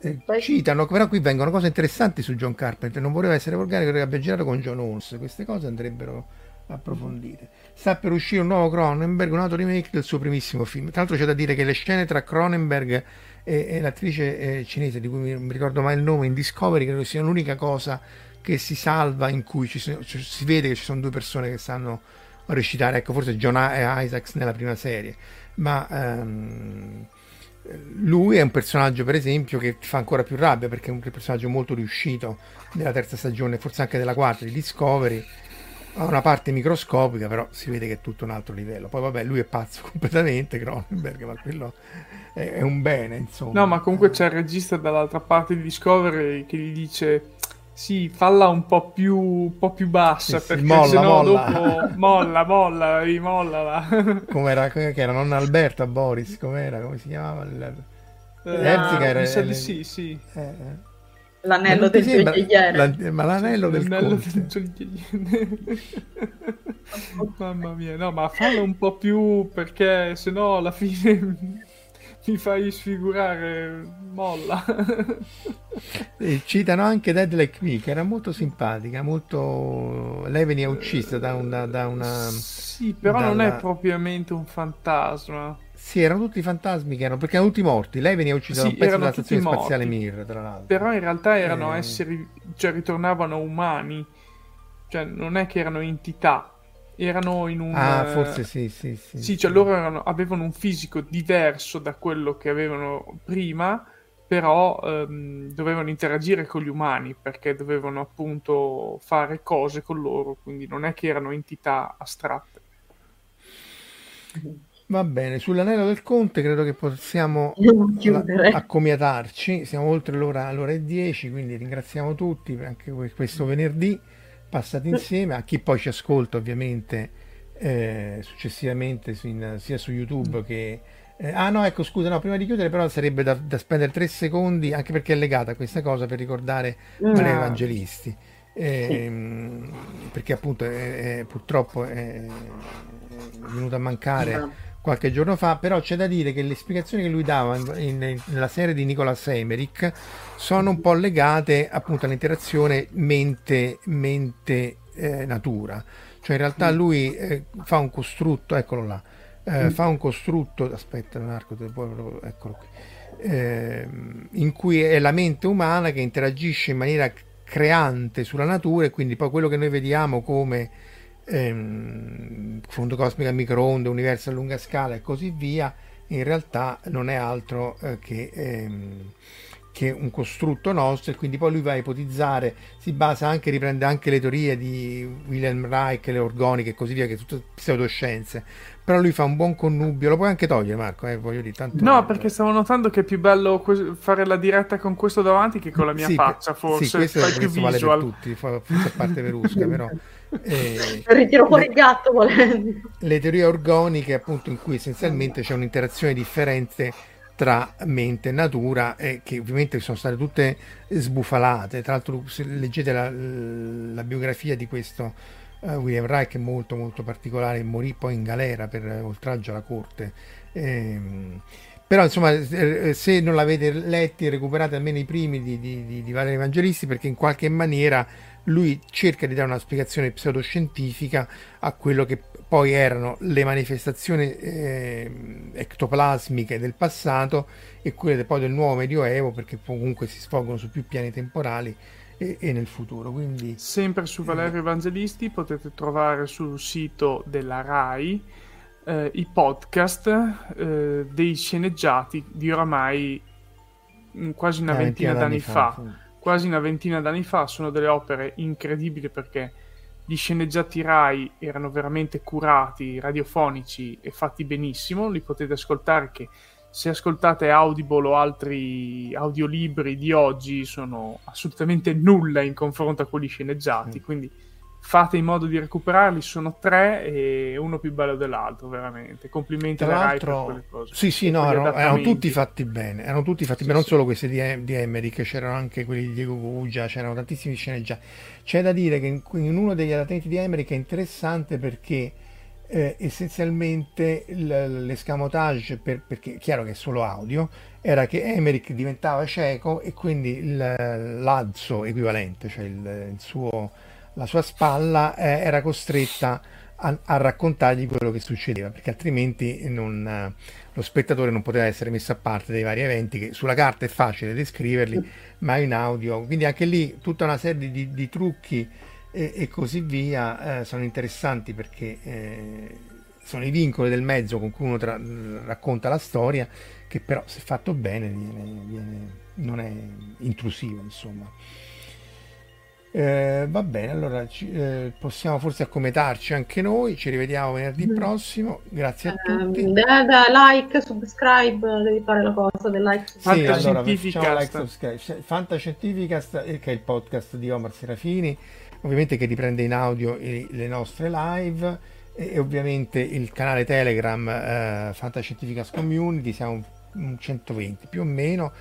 eh, citano però qui vengono cose interessanti su John Carpenter non voleva essere volgare che abbia girato con John Holmes queste cose andrebbero approfondite. Sta per uscire un nuovo Cronenberg, un altro remake del suo primissimo film. Tra l'altro c'è da dire che le scene tra Cronenberg e, e l'attrice eh, cinese, di cui mi, mi ricordo mai il nome, in Discovery, credo sia l'unica cosa che si salva in cui sono, cioè, si vede che ci sono due persone che sanno recitare. Ecco, forse John Isaacs nella prima serie, ma... Um, lui è un personaggio, per esempio, che fa ancora più rabbia perché è un personaggio molto riuscito nella terza stagione, forse anche della quarta di Discovery ha una parte microscopica, però si vede che è tutto un altro livello. Poi vabbè, lui è pazzo completamente, Cronenberg, ma quello è, è un bene, insomma. No, ma comunque c'è il regista dall'altra parte di Discovery che gli dice sì, falla un po' più, un po più bassa, sì, perché molla, sennò molla. dopo molla, molla, rimollala. Com'era, che era? Non Alberta, Boris, com'era? Come si chiamava? Il... Eh, era... Mi sì, sì. Eh, eh. L'anello del gioielliere. La, ma l'anello del l'anello del gioielliere. Mamma mia, no, ma fallo un po' più perché sennò alla fine mi fai sfigurare molla. e citano anche Dead Like Me, che era molto simpatica, molto... Lei veniva uccisa da una... Da una... Sì, però dalla... non è propriamente un fantasma. Sì, erano tutti fantasmi che erano, perché erano tutti morti. Lei veniva uccisa sì, da un pezzo della stazione morti. spaziale Mir, tra l'altro. Però in realtà erano eh... esseri, cioè ritornavano umani. Cioè non è che erano entità, erano in un... Ah, forse sì, sì, sì. Sì, cioè loro erano, avevano un fisico diverso da quello che avevano prima, però ehm, dovevano interagire con gli umani perché dovevano appunto fare cose con loro, quindi non è che erano entità astratte. Va bene, sull'anello del conte credo che possiamo accomiatarci, siamo oltre l'ora, l'ora e 10, quindi ringraziamo tutti anche questo venerdì passato insieme, a chi poi ci ascolta ovviamente eh, successivamente su in, sia su YouTube che... Eh, ah no, ecco scusa, no, prima di chiudere però sarebbe da, da, spendere tre secondi, anche perché è legata a questa cosa, per ricordare no. Maria Evangelisti. Eh, sì. Perché appunto purtroppo è, venuta a mancare... No qualche giorno fa, però c'è da dire che le spiegazioni che lui dava in, in, nella serie di Nicolas Emmerich sono un po' legate appunto all'interazione mente-natura. Mente, eh, cioè in realtà mm. lui eh, fa un costrutto, eccolo là, eh, mm. fa un costrutto, aspetta Marco, eccolo qui, ehm, in cui è la mente umana che interagisce in maniera creante sulla natura e quindi poi quello che noi vediamo come ehm, fondo cosmico a microonde, universo a lunga scala e così via, in realtà non è altro eh, che, ehm, che, un costrutto nostro e quindi poi lui va a ipotizzare, si basa anche, riprende anche le teorie di Wilhelm Reich, le organiche e così via, che sono tutte pseudoscienze, però lui fa un buon connubio, lo puoi anche togliere Marco, eh, voglio dire, tanto No, perché stavo notando che è più bello que- fare la diretta con questo davanti che con la mia sì, faccia, forse, sì, questo, fai questo più vale visual. per tutti, forse a parte Verusca, però... Eh, Ritiro fuori il gatto volendo. Le teorie orgoniche, appunto, in cui essenzialmente c'è un'interazione differente tra mente e natura e che ovviamente sono state tutte sbufalate. Tra l'altro, se leggete la, la biografia di questo uh, William Reich, è molto molto particolare, morì poi in galera per oltraggio alla corte. Ehm, però insomma eh, se non l'avete letti recuperate almeno i primi di, di, di, di Valerio Evangelisti perché in qualche maniera lui cerca di dare una spiegazione pseudoscientifica a quello che poi erano le manifestazioni eh, ectoplasmiche del passato e quelle poi del nuovo medioevo perché comunque si svolgono su più piani temporali e, e nel futuro quindi sempre su Valerio Evangelisti potete trovare sul sito della RAI eh, i podcast eh, dei sceneggiati di oramai quasi una, una ventina, ventina d'anni, fa, fa quasi una ventina d'anni fa, sono delle opere incredibili perché gli sceneggiati RAI erano veramente curati, radiofonici e fatti benissimo, li potete ascoltare che se ascoltate Audible o altri audiolibri di oggi sono assolutamente nulla in confronto a quelli sceneggiati, mm. quindi fate in modo di recuperarli, sono tre e uno più bello dell'altro, veramente. Complimenti Tra alla Rai per quelle cose. Sì, sì, no, erano, erano, tutti fatti bene, erano tutti fatti sì, bene, non sì. solo questi di, di Emmerich, c'erano anche quelli di Diego Guggia, c'erano tantissimi sceneggiati. C'è da dire che in, in uno degli adattenti di Emmerich è interessante perché eh, essenzialmente l'escamotage, per, perché è chiaro che è solo audio, era che Emmerich diventava cieco e quindi l'azzo equivalente, cioè il, il suo la sua spalla eh, era costretta a, a, raccontargli quello che succedeva, perché altrimenti non, eh, lo spettatore non poteva essere messo a parte dei vari eventi che sulla carta è facile descriverli, ma in audio, quindi anche lì tutta una serie di, di trucchi e, e, così via eh, sono interessanti perché eh, sono i vincoli del mezzo con cui uno tra, racconta la storia, che però se fatto bene viene, viene, non è intrusivo, insomma. Eh, va bene, allora ci, eh, possiamo forse accometarci anche noi. Ci rivediamo venerdì mm. prossimo. Grazie a tutti. Um, da, da like, subscribe, devi fare la cosa del like. Sì, allora facciamo like, subscribe. Fantascientificast, eh, che è il podcast di Omar Serafini, ovviamente che riprende in audio le nostre live e, e ovviamente il canale Telegram eh, Fantascientificast Community, siamo un 120 più o meno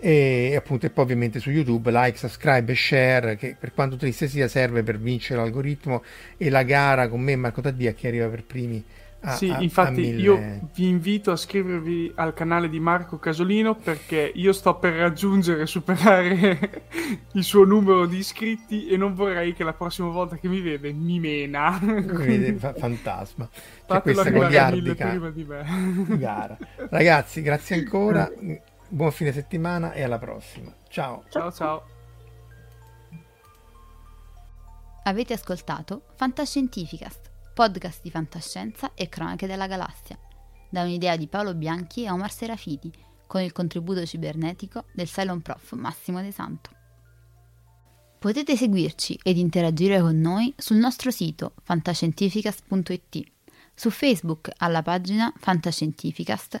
e appunto e poi ovviamente su YouTube like, subscribe e share che per quanto triste sia serve per vincere l'algoritmo e la gara con me e Marco Taddia che arriva per primi a, sì, a, infatti a io vi invito a iscrivervi al canale di Marco Casolino perché io sto per raggiungere e superare il suo numero di iscritti e non vorrei che la prossima volta che mi vede mi mena. Fa- fantasma. C'è questa goliardica gara. Ragazzi, grazie ancora. Buon fine settimana e alla prossima. Ciao. Ciao ciao. Avete ascoltato Fantascientificast, podcast di fantascienza e cronache della galassia, da un'idea di Paolo Bianchi e Omar Serafiti, con il contributo cibernetico del Cylon Prof Massimo De Santo. Potete seguirci ed interagire con noi sul nostro sito fantascientificast.it, su Facebook alla pagina Fantascientificast